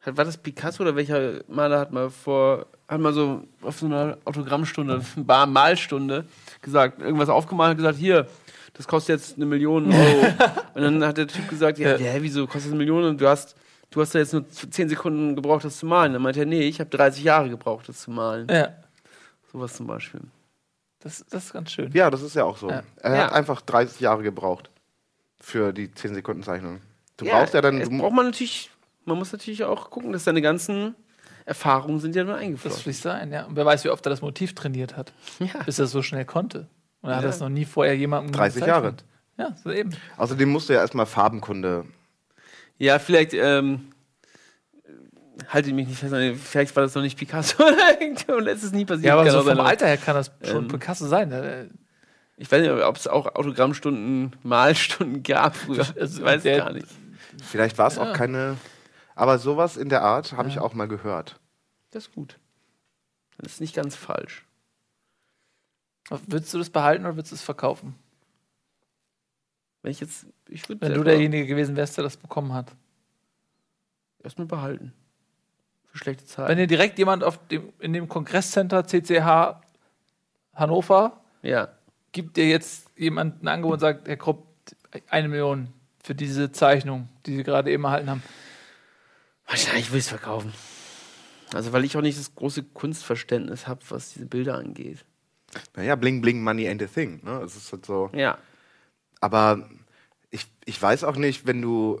Hat, war das Picasso oder welcher Maler hat mal vor, hat mal so auf so einer Autogrammstunde, [LAUGHS] Bar Malstunde gesagt, irgendwas aufgemalt und gesagt, hier, das kostet jetzt eine Million Euro. [LAUGHS] und dann hat der Typ gesagt, ja, Ja. wieso kostet das eine Million und du hast, du hast da jetzt nur 10 Sekunden gebraucht, das zu malen. Dann meinte er, nee, ich habe 30 Jahre gebraucht, das zu malen. Ja, Sowas zum Beispiel. das, das ist ganz schön. Ja, das ist ja auch so. Ja. Er Ja. hat einfach 30 Jahre gebraucht für die 10 Sekunden Zeichnung. Du Ja, brauchst ja dann. es Du, braucht man natürlich, man muss natürlich auch gucken, dass seine ganzen Erfahrungen sind ja nur Das eingeflossen. fließt sein, ja. Und wer weiß, wie oft er das Motiv trainiert hat, Ja. bis er es so schnell konnte. Und er hat Ja. das noch nie vorher jemandem 30 Jahre. Ja, so eben. außerdem musst du ja erstmal Farbenkunde. Ja, vielleicht, ähm, halte mich nicht fest, vielleicht war das noch nicht Picasso [LAUGHS] und es ist nie passiert. Ja, aber so vom Alter her kann das schon Ähm, Picasso sein. ne? Ich weiß nicht, ob es auch Autogrammstunden, Malstunden gab früher. Ich weiß der- gar nicht. Vielleicht war es Ja. auch keine. Aber sowas in der Art habe ich auch mal gehört. Das ist gut. Das ist nicht ganz falsch. Würdest du das behalten oder würdest du es verkaufen? Wenn ich jetzt, ich würde Wenn du derjenige gewesen wärst, der das bekommen hat. erstmal behalten. Für schlechte Zeit. Wenn dir direkt jemand auf dem, in dem Kongresscenter CCH Hannover ja. gibt dir jetzt jemand ein Angebot und sagt, Herr Krupp, eine Million für diese Zeichnung, die Sie gerade eben erhalten haben. Wahrscheinlich würde ich es verkaufen. Also, weil ich auch nicht das große Kunstverständnis habe, was diese Bilder angeht. Naja, bling, bling, money ain't a thing. Ne? Es ist halt so. Ja. Aber ich, ich weiß auch nicht, wenn du.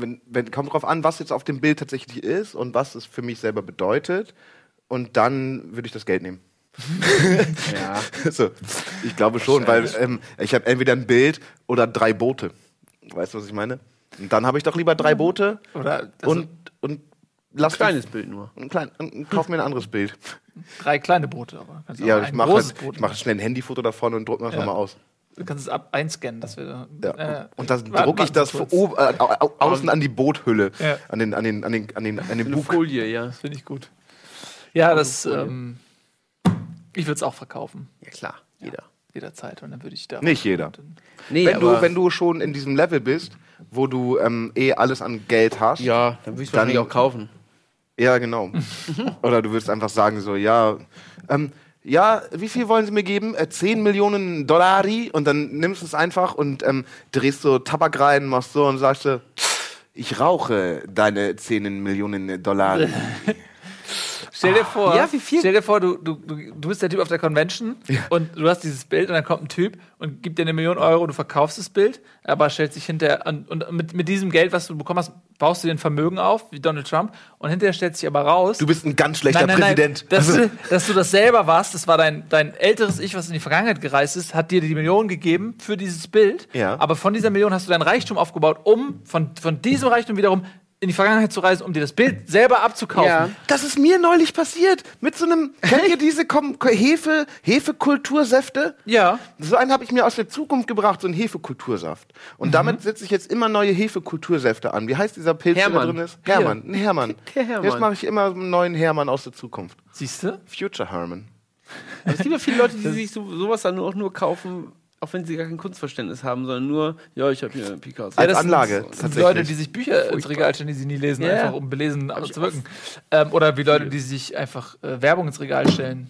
Wenn, wenn, kommt drauf an, was jetzt auf dem Bild tatsächlich ist und was es für mich selber bedeutet. Und dann würde ich das Geld nehmen. [LAUGHS] Ja. [LAUGHS] so, ich glaube schon, weil ähm, ich habe entweder ein Bild oder drei Boote. Weißt du, was ich meine? Und dann habe ich doch lieber drei Boote Oder also und, und lass Kleines Bild nur. Ein klein, und, und kauf mir ein anderes Bild. drei kleine Boote. Aber Ja, ein ich mache halt, ich mach schnell ein Handyfoto davon und druck mir das Ja. mal aus. Du kannst es ab einscannen, dass wir. Ja. äh, und dann drucke ich das oben, äh, au, au, außen an die Boothülle, Ja. an den, an den, an den, an den, an den Eine Bug. Folie, ja. Das finde ich gut. Ja, das. Ähm, ich würde es auch verkaufen. Ja, klar. Jeder. Jederzeit. Und dann würde ich da. Nicht jeder. Nee, Wenn du, wenn du schon in diesem Level bist, wo du ähm, eh alles an Geld hast, Ja, dann würde ich es Dann- wahrscheinlich auch kaufen. Ja, genau. [LAUGHS] Oder du würdest einfach sagen so, ja, ähm, ja, wie viel wollen Sie mir geben? Äh, 10 Millionen Dollari und dann nimmst du es einfach und ähm, drehst so Tabak rein, machst so und sagst so, ich rauche deine 10 Millionen Dollari. [LAUGHS] Stell dir vor, ja, wie viel- stell dir vor, du, du, du, bist der Typ auf der Convention und du hast dieses Bild und dann kommt ein Typ und gibt dir eine Million Euro, du verkaufst das Bild, aber stellt sich hinterher und, und mit, mit diesem Geld, was du bekommen hast, baust du dir ein Vermögen auf, wie Donald Trump, und hinterher stellt sich aber raus. Du bist ein ganz schlechter Präsident. dass, Also, du, dass du das selber warst, das war dein, dein älteres Ich, was in die Vergangenheit gereist ist, hat dir die Million gegeben für dieses Bild. Ja. Aber von dieser Million hast du dein Reichtum aufgebaut, um von, von diesem Reichtum wiederum in die Vergangenheit zu reisen, um dir das Bild selber abzukaufen. Ja. das ist mir neulich passiert. Mit so einem, [LAUGHS] kennt ihr diese Kom Hefe, Hefekultursäfte? Ja. So einen habe ich mir aus der Zukunft gebracht, so einen Hefekultursaft. Und damit setze ich jetzt immer neue Hefekultursäfte an. Wie heißt dieser Pilz, Hermann. der da drin ist? Hermann, ein Hermann. [LAUGHS] Der Hermann. Jetzt mache ich immer einen neuen Hermann aus der Zukunft. Siehst du? Future Herman. Aber es gibt ja viele Leute, die sich so, sowas dann auch nur kaufen, auch wenn sie gar kein Kunstverständnis haben, sondern nur, ja, ich habe hier einen Picasso. Als das Anlage, Sind, das sind tatsächlich. Leute, die sich Bücher ins Regal stellen, die sie nie lesen, Ja. einfach um belesen zu wirken. Ähm, oder wie Leute, die sich einfach äh, Werbung ins Regal stellen.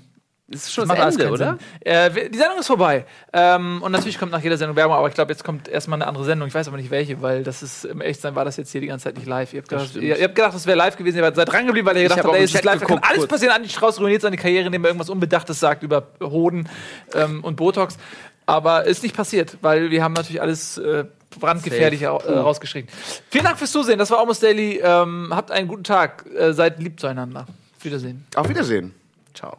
Das ist schon Das das, Ende, oder? Äh, die Sendung ist vorbei. Ähm, und natürlich kommt nach jeder Sendung Werbung, aber ich glaube, jetzt kommt erstmal eine andere Sendung. Ich weiß aber nicht welche, weil das ist, im Echtsein war das jetzt hier die ganze Zeit nicht live. Ihr habt gedacht, stimmt. ihr, ihr habt gedacht, das wäre live gewesen, ihr seid dran geblieben, weil ihr gedacht hab habt, ey, es ist live, da kann geguckt, alles passieren. Andi Strauß ruiniert seine Karriere, indem er irgendwas Unbedachtes sagt über Hoden ähm, und Botox. Aber ist nicht passiert, weil wir haben natürlich alles äh, brandgefährlich äh, rausgeschrieben. Vielen Dank fürs Zusehen. Das war Almost Daily. Ähm, habt einen guten Tag. Äh, seid lieb zueinander. Auf Wiedersehen. Auf Wiedersehen. Ciao.